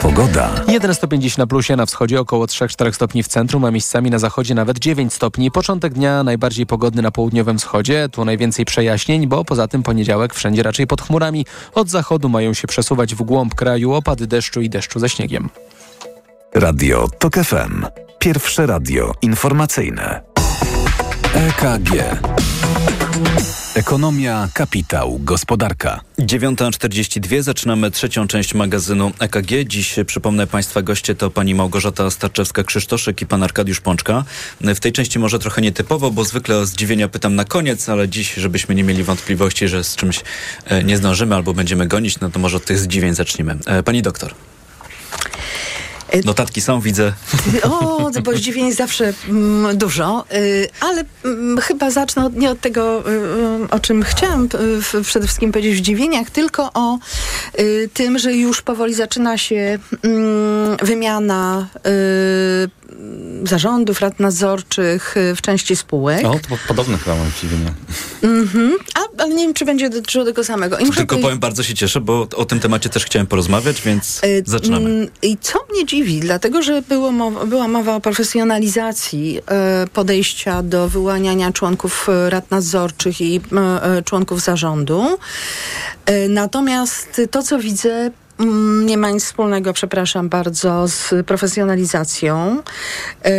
Pogoda. 1 stopień dziś na plusie, na wschodzie około 3-4 stopni w centrum, a miejscami na zachodzie nawet 9 stopni. Początek dnia najbardziej pogodny na południowym wschodzie, tu najwięcej przejaśnień, bo poza tym poniedziałek wszędzie raczej pod chmurami. Od zachodu mają się przesuwać w głąb kraju opady deszczu i deszczu ze śniegiem. Radio TOK FM. Pierwsze radio informacyjne. EKG. Ekonomia, kapitał, gospodarka. 9.42 zaczynamy trzecią część magazynu EKG. Dziś przypomnę Państwa goście to pani Małgorzata Starczewska-Krzysztoszyk i pan Arkadiusz Pączka. W tej części może trochę nietypowo, bo zwykle o zdziwienia pytam na koniec, ale dziś, żebyśmy nie mieli wątpliwości, że z czymś e, nie zdążymy albo będziemy gonić, no to może od tych zdziwień zaczniemy. E, pani doktor. Notatki są, widzę. O, bo zdziwień zawsze mm, dużo, y, ale mm, chyba zacznę od, nie od tego, y, y, o czym chciałam y, przede wszystkim powiedzieć w zdziwieniach, tylko o y, tym, że już powoli zaczyna się mm, wymiana y, zarządów, rad nadzorczych w części spółek. O, to podobne chyba mam zdziwienie. Mhm. A, ale nie wiem, czy będzie dotyczyło tego samego. Tylko powiem, bardzo się cieszę, bo o tym temacie też chciałem porozmawiać, więc y, zaczynamy. I co mnie dziwi, dlatego, że było mowa, była mowa o profesjonalizacji y, podejścia do wyłaniania członków y, rad nadzorczych i członków zarządu. Natomiast to, co widzę, nie ma nic wspólnego, przepraszam bardzo, z profesjonalizacją. Yy,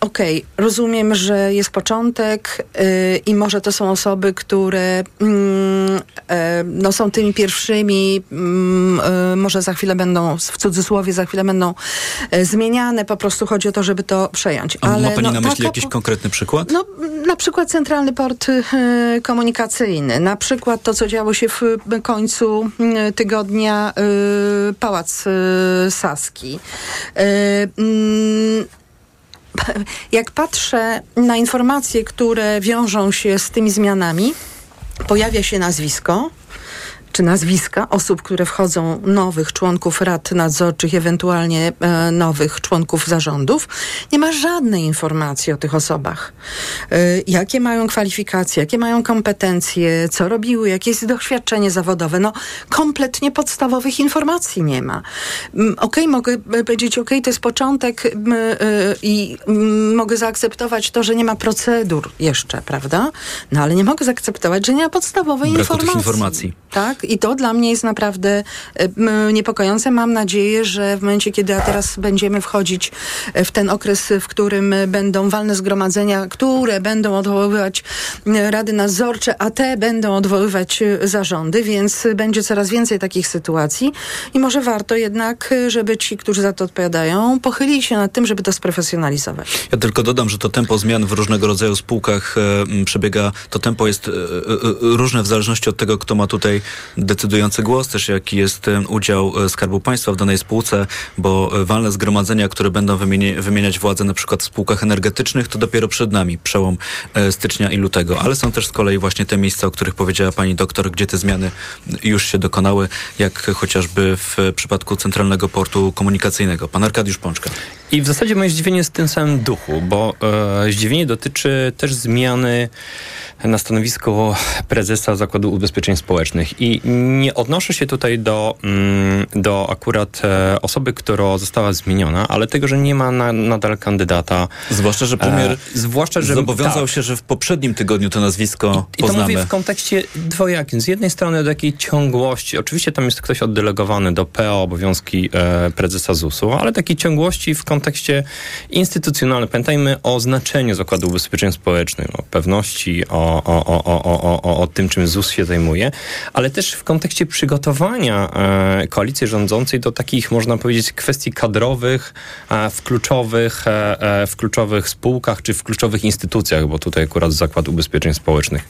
Okej, okay. rozumiem, że jest początek yy, i może to są osoby, które yy, no, są tymi pierwszymi, mm, może za chwilę będą, w cudzysłowie, za chwilę będą zmieniane. Po prostu chodzi o to, żeby to przejąć. A Ale, ma Pani no, na myśli taka, jakiś konkretny przykład? No, na przykład Centralny Port Komunikacyjny, na przykład to, co działo się w końcu tygodnia y, Pałac y, Saski. Y, mm, jak patrzę na informacje, które wiążą się z tymi zmianami, pojawia się nazwisko czy nazwiska osób, które wchodzą, nowych członków rad nadzorczych, ewentualnie e, nowych członków zarządów, nie ma żadnej informacji o tych osobach. E, jakie mają kwalifikacje, jakie mają kompetencje, co robiły, jakie jest doświadczenie zawodowe. No, kompletnie podstawowych informacji nie ma. Mm, okej, okay, mogę powiedzieć, okej, okay, to jest początek e, i mogę zaakceptować to, że nie ma procedur jeszcze, prawda? No, ale nie mogę zaakceptować, że nie ma podstawowej Braku informacji. informacji. Tak? I to dla mnie jest naprawdę e, niepokojące. Mam nadzieję, że w momencie, kiedy teraz będziemy wchodzić e, w ten okres, w którym będą walne zgromadzenia, które będą odwoływać e, rady nadzorcze, a te będą odwoływać zarządy, więc będzie coraz więcej takich sytuacji i może warto jednak, żeby ci, którzy za to odpowiadają, pochylili się nad tym, żeby to sprofesjonalizować. Ja tylko dodam, że to tempo zmian w różnego rodzaju spółkach e, przebiega, to tempo jest e, e, różne w zależności od tego, kto ma tutaj decydujący głos, też jaki jest e, udział e, Skarbu Państwa w danej spółce, bo e, walne zgromadzenia, które będą wymieni wymieniać władzę na przykład w spółkach energetycznych, to dopiero przed nami, przełom stycznia i lutego. Ale są też z kolei właśnie te miejsca, o których powiedziała pani doktor, gdzie te zmiany już się dokonały, jak chociażby w przypadku Centralnego Portu Komunikacyjnego. Pan Arkadiusz Pączka. I w zasadzie moje zdziwienie jest w tym samym duchu, bo e, zdziwienie dotyczy też zmiany na stanowisko prezesa Zakładu Ubezpieczeń Społecznych. I nie odnoszę się tutaj do, mm, do akurat e, osoby, która została zmieniona, ale tego, że nie ma na, nadal kandydata. Zwłaszcza, że premier e, zwłaszcza, że zobowiązał tak. się, że w poprzednim tygodniu to nazwisko I, poznamy. I to mówię w kontekście dwojakim. Z jednej strony do takiej ciągłości. Oczywiście tam jest ktoś oddelegowany do PO, obowiązki e, prezesa ZUS-u, ale takiej ciągłości w kontekście instytucjonalnym. Pamiętajmy o znaczeniu Zakładu Ubezpieczeń Społecznych, o pewności, o o, o, o, o, o, o tym, czym ZUS się zajmuje, ale też w kontekście przygotowania e, koalicji rządzącej do takich, można powiedzieć, kwestii kadrowych e, w, kluczowych, e, e w kluczowych spółkach czy w kluczowych instytucjach, bo tutaj akurat Zakład Ubezpieczeń Społecznych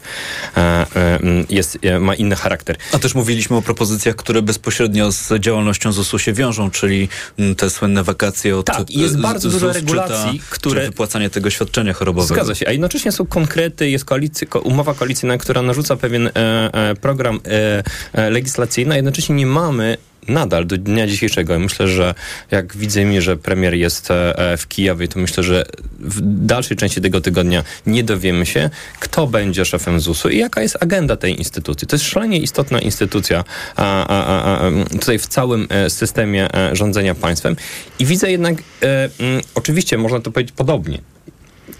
e, e, jest, ma inny charakter. A też mówiliśmy o propozycjach, które bezpośrednio z działalnością ZUS-u się wiążą, czyli te słynne wakacje od Tak, jest bardzo dużo regulacji, czy ta, które... Czy wypłacanie tego świadczenia chorobowego. Zgadza się, a jednocześnie są konkrety, jest koalicja, umowa koalicyjna, która narzuca pewien e, e, program e, e, legislacyjny, a jednocześnie nie mamy nadal do dnia dzisiejszego. Myślę, że jak widzę mi, że premier jest e, e, w Kijowie, to myślę, że w dalszej części tego tygodnia nie dowiemy się, kto będzie szefem ZUS-u i jaka jest agenda tej instytucji. To jest szalenie istotna instytucja a, a, a, tutaj w całym systemie rządzenia państwem. I widzę jednak, e, m, oczywiście można to powiedzieć podobnie,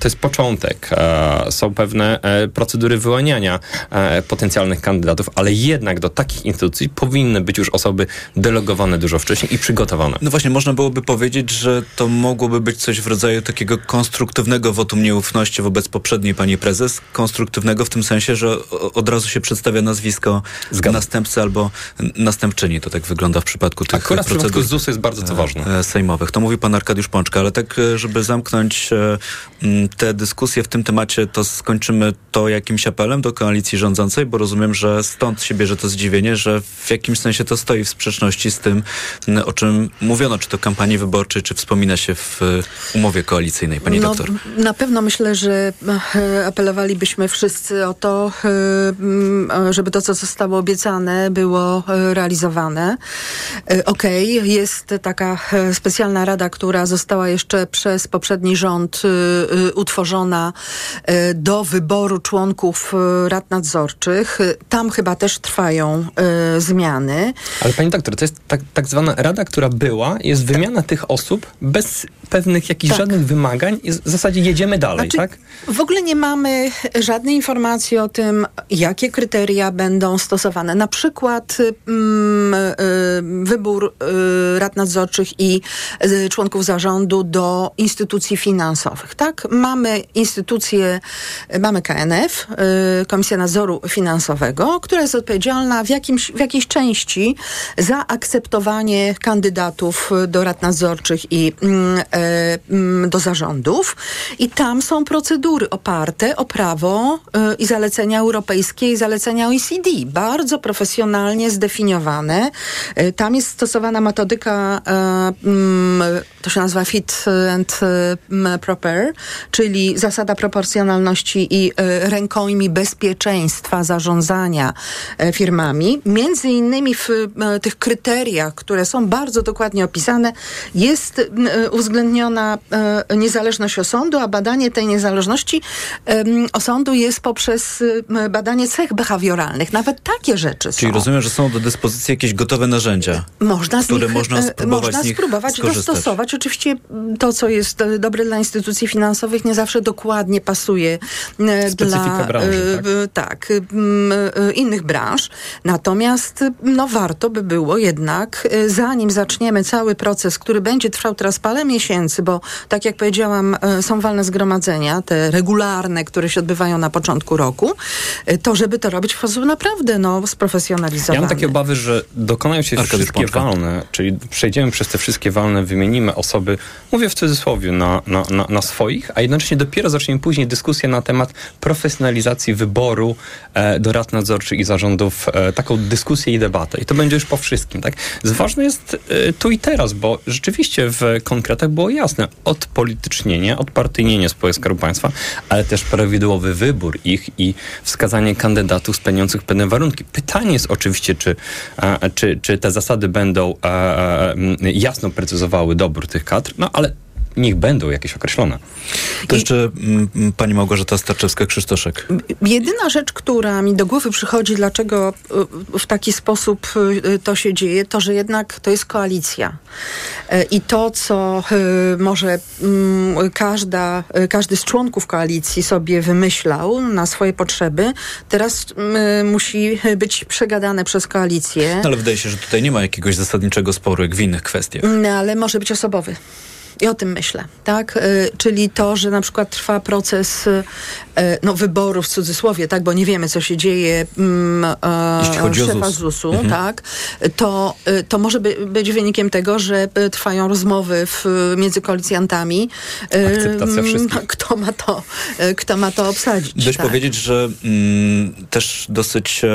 to jest początek. E, są pewne e, procedury wyłaniania e, potencjalnych kandydatów, ale jednak do takich instytucji powinny być już osoby delegowane dużo wcześniej i przygotowane. No właśnie, można byłoby powiedzieć, że to mogłoby być coś w rodzaju takiego konstruktywnego wotum nieufności wobec poprzedniej pani prezes. Konstruktywnego w tym sensie, że od razu się przedstawia nazwisko Zgadzam. następcy albo następczyni. To tak wygląda w przypadku tych Akurat procedur. w przypadku ZUS jest bardzo to ważne. Sejmowych. To mówi pan Arkadiusz Pączka, ale tak, żeby zamknąć te dyskusje w tym temacie, to skończymy to jakimś apelem do koalicji rządzącej, bo rozumiem, że stąd się bierze to zdziwienie, że w jakimś sensie to stoi w sprzeczności z tym, o czym mówiono, czy to kampanii wyborczej, czy wspomina się w umowie koalicyjnej. Pani no, doktor. Na pewno myślę, że e, apelowalibyśmy wszyscy o to, e, żeby to, co zostało obiecane, było e, realizowane. Okej, okay, jest taka specjalna rada, która została jeszcze przez poprzedni rząd utworzona do wyboru członków rad nadzorczych. Tam chyba też trwają zmiany. Ale pani doktor, to jest tak, tak zwana rada, która była, jest wymiana tych osób bez pewnych jakichś tak. żadnych wymagań i w zasadzie jedziemy dalej, znaczy, tak? W ogóle nie mamy żadnej informacji o tym, jakie kryteria będą stosowane. Na przykład mm, y, wybór y, rad nadzorczych i y, członków zarządu do instytucji finansowych, tak? Mamy instytucje, mamy KNF, y, Komisja Nadzoru Finansowego, która jest odpowiedzialna w, jakimś, w jakiejś części za akceptowanie kandydatów do rad nadzorczych i mm, do zarządów. I tam są procedury oparte o prawo y, i zalecenia europejskie i zalecenia OECD. Bardzo profesjonalnie zdefiniowane. Y, tam jest stosowana metodyka, mm, to się nazywa fit and proper, czyli zasada proporcjonalności i rękojmi bezpieczeństwa zarządzania firmami. Między innymi w tych kryteriach, które są bardzo dokładnie opisane, jest uwzględniona niezależność osądu, a badanie tej niezależności osądu jest poprzez badanie cech behawioralnych. Nawet takie rzeczy są. Czyli rozumiem, że są do dyspozycji jakieś gotowe narzędzia, można które nich, można spróbować, można spróbować dostosować. Oczywiście to, co jest dobre dla instytucji finansowych, nie zawsze dokładnie pasuje Specyfika dla branży, tak? tak, innych branż. Natomiast no, warto by było jednak, zanim zaczniemy cały proces, który będzie trwał teraz parę miesięcy, bo tak jak powiedziałam, są walne zgromadzenia, te regularne, które się odbywają na początku roku, to żeby to robić w sposób naprawdę no, sprofesjonalizowany. Ja mam takie obawy, że dokonają się Arkadiusz wszystkie Pączka. walne, czyli przejdziemy przez te wszystkie walne, wymienimy osoby, mówię w cudzysłowie, na, na, na, na swoich, a jednocześnie dopiero zaczniemy później dyskusję na temat profesjonalizacji wyboru e, do rad nadzorczych i zarządów, e, taką dyskusję i debatę. I to będzie już po wszystkim, tak? Ważne jest e, tu i teraz, bo rzeczywiście w konkretach było jasne, odpolitycznienie, odpartyjnienie spółek Skarbu Państwa, ale też prawidłowy wybór ich i wskazanie kandydatów spełniających pewne warunki. Pytanie jest oczywiście, czy, e, czy, czy te zasady będą e, e, jasno precyzowały dobór tych kadr, no ale niech będą jakieś określone. To jeszcze mm, pani Małgorzata Starczewska-Krzysztoszek. Jedyna rzecz, która mi do głowy przychodzi, dlaczego y, w taki sposób y, to się dzieje, to, że jednak to jest koalicja. Y, I to, co może mm, każda, każdy z członków koalicji sobie wymyślał na swoje potrzeby, teraz musi być przegadane przez koalicję. No, ale wydaje się, że tutaj nie ma jakiegoś zasadniczego sporu, jak w innych kwestiach. No, ale może być osobowy. I o tym myślę, tak? Y, czyli to, że na przykład trwa proces y, no, wyboru w cudzysłowie, tak? Bo nie wiemy, co się dzieje mm, Jeśli chodzi o szefa ZUS. ZUS-u, Mhm. tak? To, y, to może by, być wynikiem tego, że y, trwają rozmowy w, między koalicjantami. y, Akceptacja mm, wszystkich. Kto ma to, y, kto ma to obsadzić. Dość tak? powiedzieć, że mm, też dosyć e,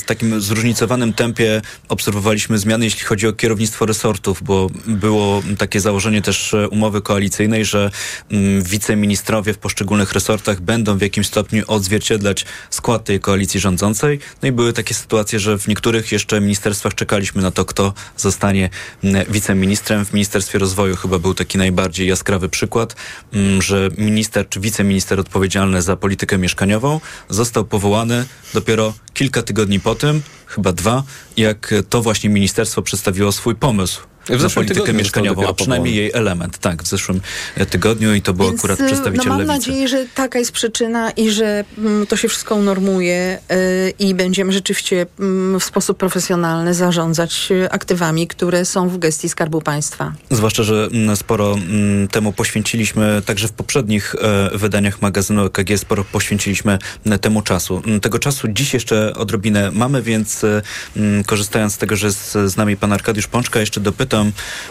w takim zróżnicowanym tempie obserwowaliśmy zmiany, jeśli chodzi o kierownictwo resortów, bo było takie założenie też e, umowy koalicyjnej, że mm, wiceministrowie w poszczególnych resortach będą w jakimś stopniu odzwierciedlać skład tej koalicji rządzącej. No i były takie sytuacje, że w niektórych jeszcze ministerstwach czekaliśmy na to, kto zostanie mm, wiceministrem. W Ministerstwie Rozwoju chyba był taki najbardziej jaskrawy przykład, mm, że minister czy wiceminister odpowiedzialny za politykę mieszkaniową został powołany dopiero kilka tygodni po tym, chyba dwa, jak to właśnie ministerstwo przedstawiło swój pomysł na politykę mieszkaniową, a przynajmniej jej element. Tak, w zeszłym tygodniu i to był Więc, akurat no, przedstawiciel mam lewicy. nadzieję, że taka jest przyczyna i że mm, to się wszystko unormuje y, i będziemy rzeczywiście mm, w sposób profesjonalny zarządzać aktywami, które są w gestii Skarbu Państwa. Zwłaszcza, że mm, sporo temu poświęciliśmy, także w poprzednich e, wydaniach magazynu EKG sporo poświęciliśmy temu czasu. Tego czasu dziś jeszcze odrobinę mamy, więc e, korzystając z tego, że jest z nami pan Arkadiusz Pączka, jeszcze dopytam,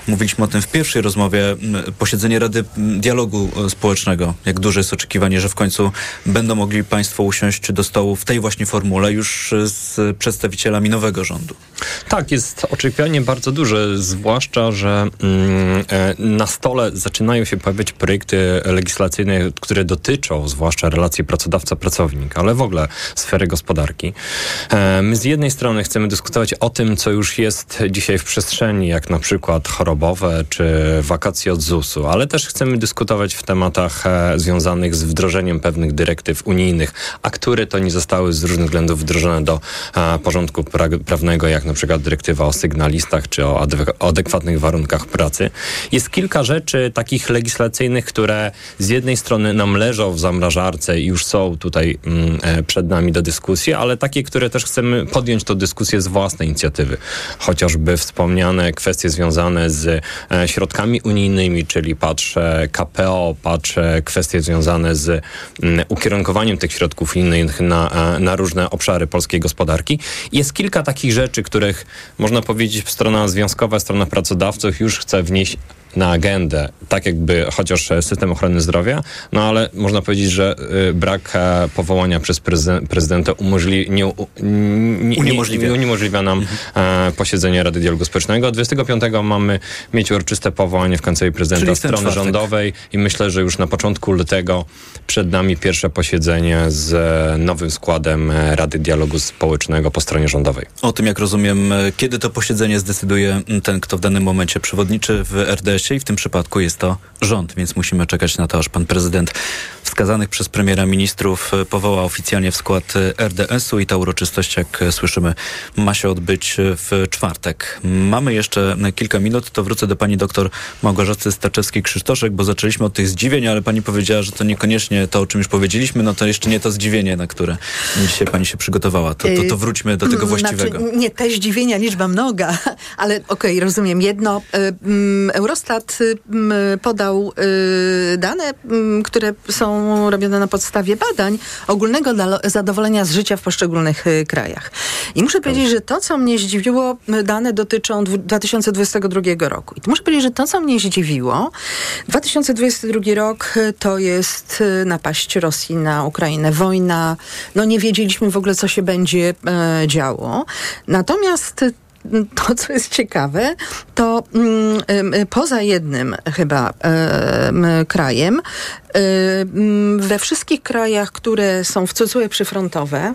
mówiliśmy o tym w pierwszej rozmowie, posiedzenie Rady Dialogu e, Społecznego. Jak duże jest oczekiwanie, że w końcu będą mogli państwo usiąść do stołu w tej właśnie formule już e, z przedstawicielami nowego rządu? Tak, jest oczekiwanie bardzo duże, zwłaszcza, że mm, e, na stole zaczynają się pojawiać projekty legislacyjne, które dotyczą zwłaszcza relacji pracodawca-pracownik, ale w ogóle sfery gospodarki. My z jednej strony chcemy dyskutować o tym, co już jest dzisiaj w przestrzeni, jak na przykład chorobowe czy wakacje od ZUS-u, ale też chcemy dyskutować w tematach e, związanych z wdrożeniem pewnych dyrektyw unijnych, a które to nie zostały z różnych względów wdrożone do e, porządku pra- prawnego, jak na przykład dyrektywa o sygnalistach czy o adek- o adekwatnych warunkach pracy. Jest kilka rzeczy takich legislacyjnych, które z jednej strony nam leżą w zamrażarce i już są tutaj mm, e, przed nami do dyskusji, ale takie, które też chcemy podjąć tę dyskusję z własnej inicjatywy. Chociażby wspomniane kwestie związane z e, środkami unijnymi, czyli patrzę KPO, patrzę kwestie związane z mm, ukierunkowaniem tych środków unijnych na, e, na różne obszary polskiej gospodarki. Jest kilka takich rzeczy, których można powiedzieć strona związkowa, strona pracodawców już chce wnieść na agendę, tak jakby chociaż e, system ochrony zdrowia, no ale można powiedzieć, że y, brak e, powołania przez prezyden- prezydenta umożli- nie, nie, Uniemożliwia. nie, uniemożliwia nam e, posiedzenie Rady Dialogu Społecznego. 25 mamy mieć uroczyste powołanie w Kancelarii Prezydenta strony czwartek. rządowej i myślę, że już na początku lutego przed nami pierwsze posiedzenie z e, nowym składem e, Rady Dialogu Społecznego po stronie rządowej. O tym, jak rozumiem, e, kiedy to posiedzenie zdecyduje m, ten, kto w danym momencie przewodniczy w I w tym przypadku jest to rząd, więc musimy czekać na to, aż pan prezydent wskazanych przez premiera ministrów e, powoła oficjalnie w skład e, RDS-u i ta uroczystość, jak e, słyszymy, ma się odbyć w czwartek. Mamy jeszcze kilka minut, to wrócę do pani doktor Małgorzaty Staczewskiej-Krzysztoszek, bo zaczęliśmy od tych zdziwień, ale pani powiedziała, że to niekoniecznie to, o czym już powiedzieliśmy, no to jeszcze nie to zdziwienie, na które dzisiaj pani się przygotowała. To, to, to wróćmy do tego właściwego. Znaczy, nie, te zdziwienia, liczba mnoga, ale okej, rozumiem. Jedno, y, mm, Eurostat mm, podał y, dane, które są robione na podstawie badań ogólnego zadowolenia z życia w poszczególnych y, krajach. I muszę powiedzieć, że to, co mnie zdziwiło, y, dane dotyczą dwu- 2022 roku. I muszę powiedzieć, że to, co mnie zdziwiło, 2022 rok to jest napaść Rosji na Ukrainę, wojna. No nie wiedzieliśmy w ogóle, co się będzie e, działo. Natomiast to, co jest ciekawe, to mm, poza jednym chyba em, krajem, em, we wszystkich krajach, które są w cudzysłowie przyfrontowe,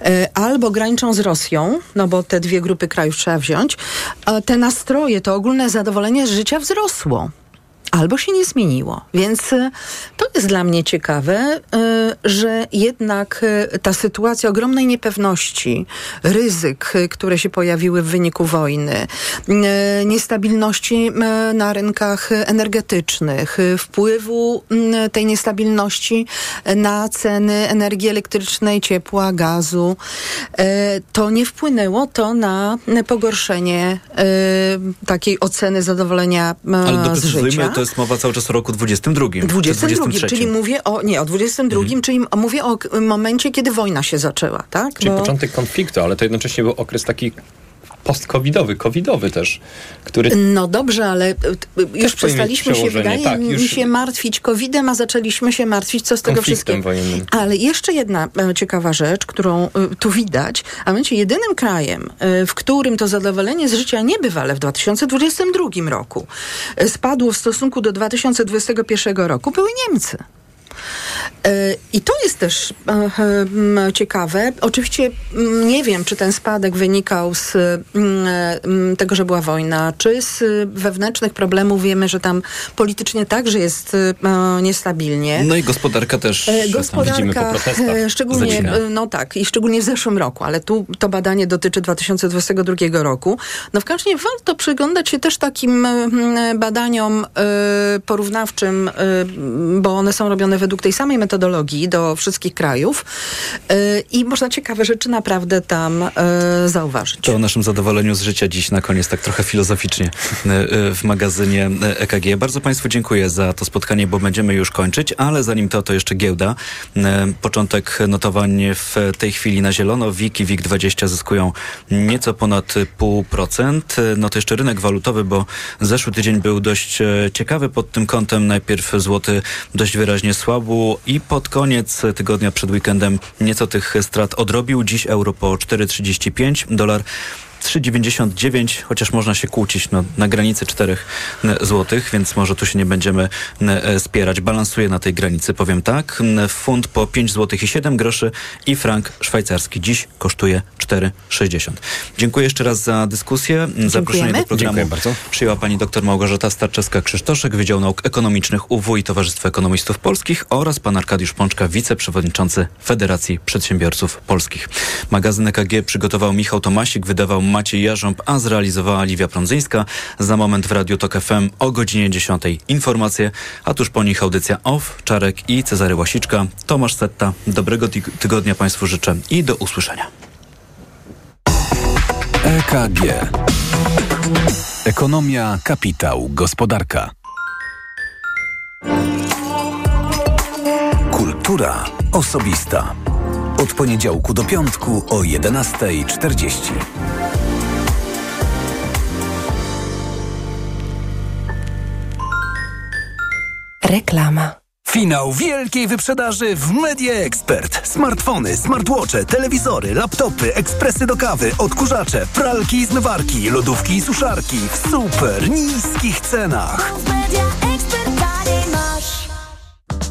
e, albo graniczą z Rosją, no bo te dwie grupy krajów trzeba wziąć, te nastroje, to ogólne zadowolenie z życia wzrosło albo się nie zmieniło. Więc y, to jest dla mnie ciekawe, y, że jednak y, ta sytuacja ogromnej niepewności, ryzyk, które się pojawiły w wyniku wojny, niestabilności na rynkach energetycznych, wpływu tej niestabilności na ceny energii elektrycznej, ciepła, gazu, to nie wpłynęło to na pogorszenie takiej oceny zadowolenia Ale z życia. To jest mowa cały czas o roku 22. czy 22, 23. czyli mówię o, nie, o 22, czyli mówię o momencie, kiedy wojna się zaczęła, tak? Czyli Bo- początek konfliktu, ale to jednocześnie był okres taki post-covidowy, covidowy też, który... No dobrze, ale e, t- już przestaliśmy się, wydaje tak, mi już- się, martwić COVID-em, a zaczęliśmy się martwić, co z tego wszystkiego. wojennym. Ale jeszcze jedna e, ciekawa rzecz, którą e, tu widać, a mianowicie jedynym krajem, e, w którym to zadowolenie z życia niebywale w 2022 roku e, spadło w stosunku do 2021 roku, były Niemcy. I to jest też ciekawe. Oczywiście nie wiem, czy ten spadek wynikał z tego, że była wojna, czy z wewnętrznych problemów. Wiemy, że tam politycznie także jest niestabilnie. No i gospodarka też. Gospodarka, szczególnie, no tak, i szczególnie w zeszłym roku, ale tu to badanie dotyczy 2022 roku. No w każdym razie warto przyglądać się też takim badaniom porównawczym, bo one są robione według tej samej metodologii do wszystkich krajów i można ciekawe rzeczy naprawdę tam zauważyć. To o naszym zadowoleniu z życia dziś na koniec, tak trochę filozoficznie w magazynie EKG. Bardzo Państwu dziękuję za to spotkanie, bo będziemy już kończyć, ale zanim to, to jeszcze giełda. Początek notowań w tej chwili na zielono. WIG i WIG20 zyskują nieco ponad pół procent. No to jeszcze rynek walutowy, bo zeszły tydzień był dość ciekawy pod tym kątem. Najpierw złoty dość wyraźnie i pod koniec tygodnia przed weekendem nieco tych strat odrobił. Dziś euro po 4,35, dolar 3,99, chociaż można się kłócić no, na granicy 4 zł, więc może tu się nie będziemy spierać. Balansuje na tej granicy, powiem tak. Funt po 5 zł i 7 groszy i frank szwajcarski dziś kosztuje 4,60. Dziękuję jeszcze raz za dyskusję. Zaproszenie do programu bardzo. przyjęła pani dr Małgorzata Starczewska-Krzysztoszek, Wydział Nauk Ekonomicznych UW i Towarzystwo Ekonomistów Polskich oraz pan Arkadiusz Pączka, wiceprzewodniczący Federacji Przedsiębiorców Polskich. Magazyn EKG przygotował Michał Tomasik, wydawał Maciej Jarząb, a zrealizowała Liwia Prądzyńska. Za moment w Radiu Tok FM o godzinie 10. Informacje, a tuż po nich audycja OFF, Czarek i Cezary Łasiczka. Tomasz Setta. Dobrego tygodnia Państwu życzę i do usłyszenia. EKG. Ekonomia, kapitał, gospodarka. Kultura osobista. Od poniedziałku do piątku o 11.40. Reklama. Finał wielkiej wyprzedaży w Media Expert. Smartfony, smartwatche, telewizory, laptopy, ekspresy do kawy, odkurzacze, pralki i zmywarki, lodówki i suszarki w super niskich cenach.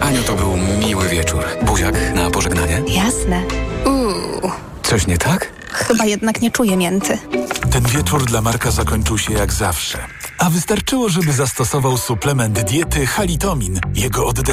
Aniu, to był miły wieczór. Buziak na pożegnanie? Jasne. Uuu. Coś nie tak? Chyba jednak nie czuję mięty. Ten wieczór dla Marka zakończył się jak zawsze. A wystarczyło, żeby zastosował suplement diety Halitomin. Jego oddech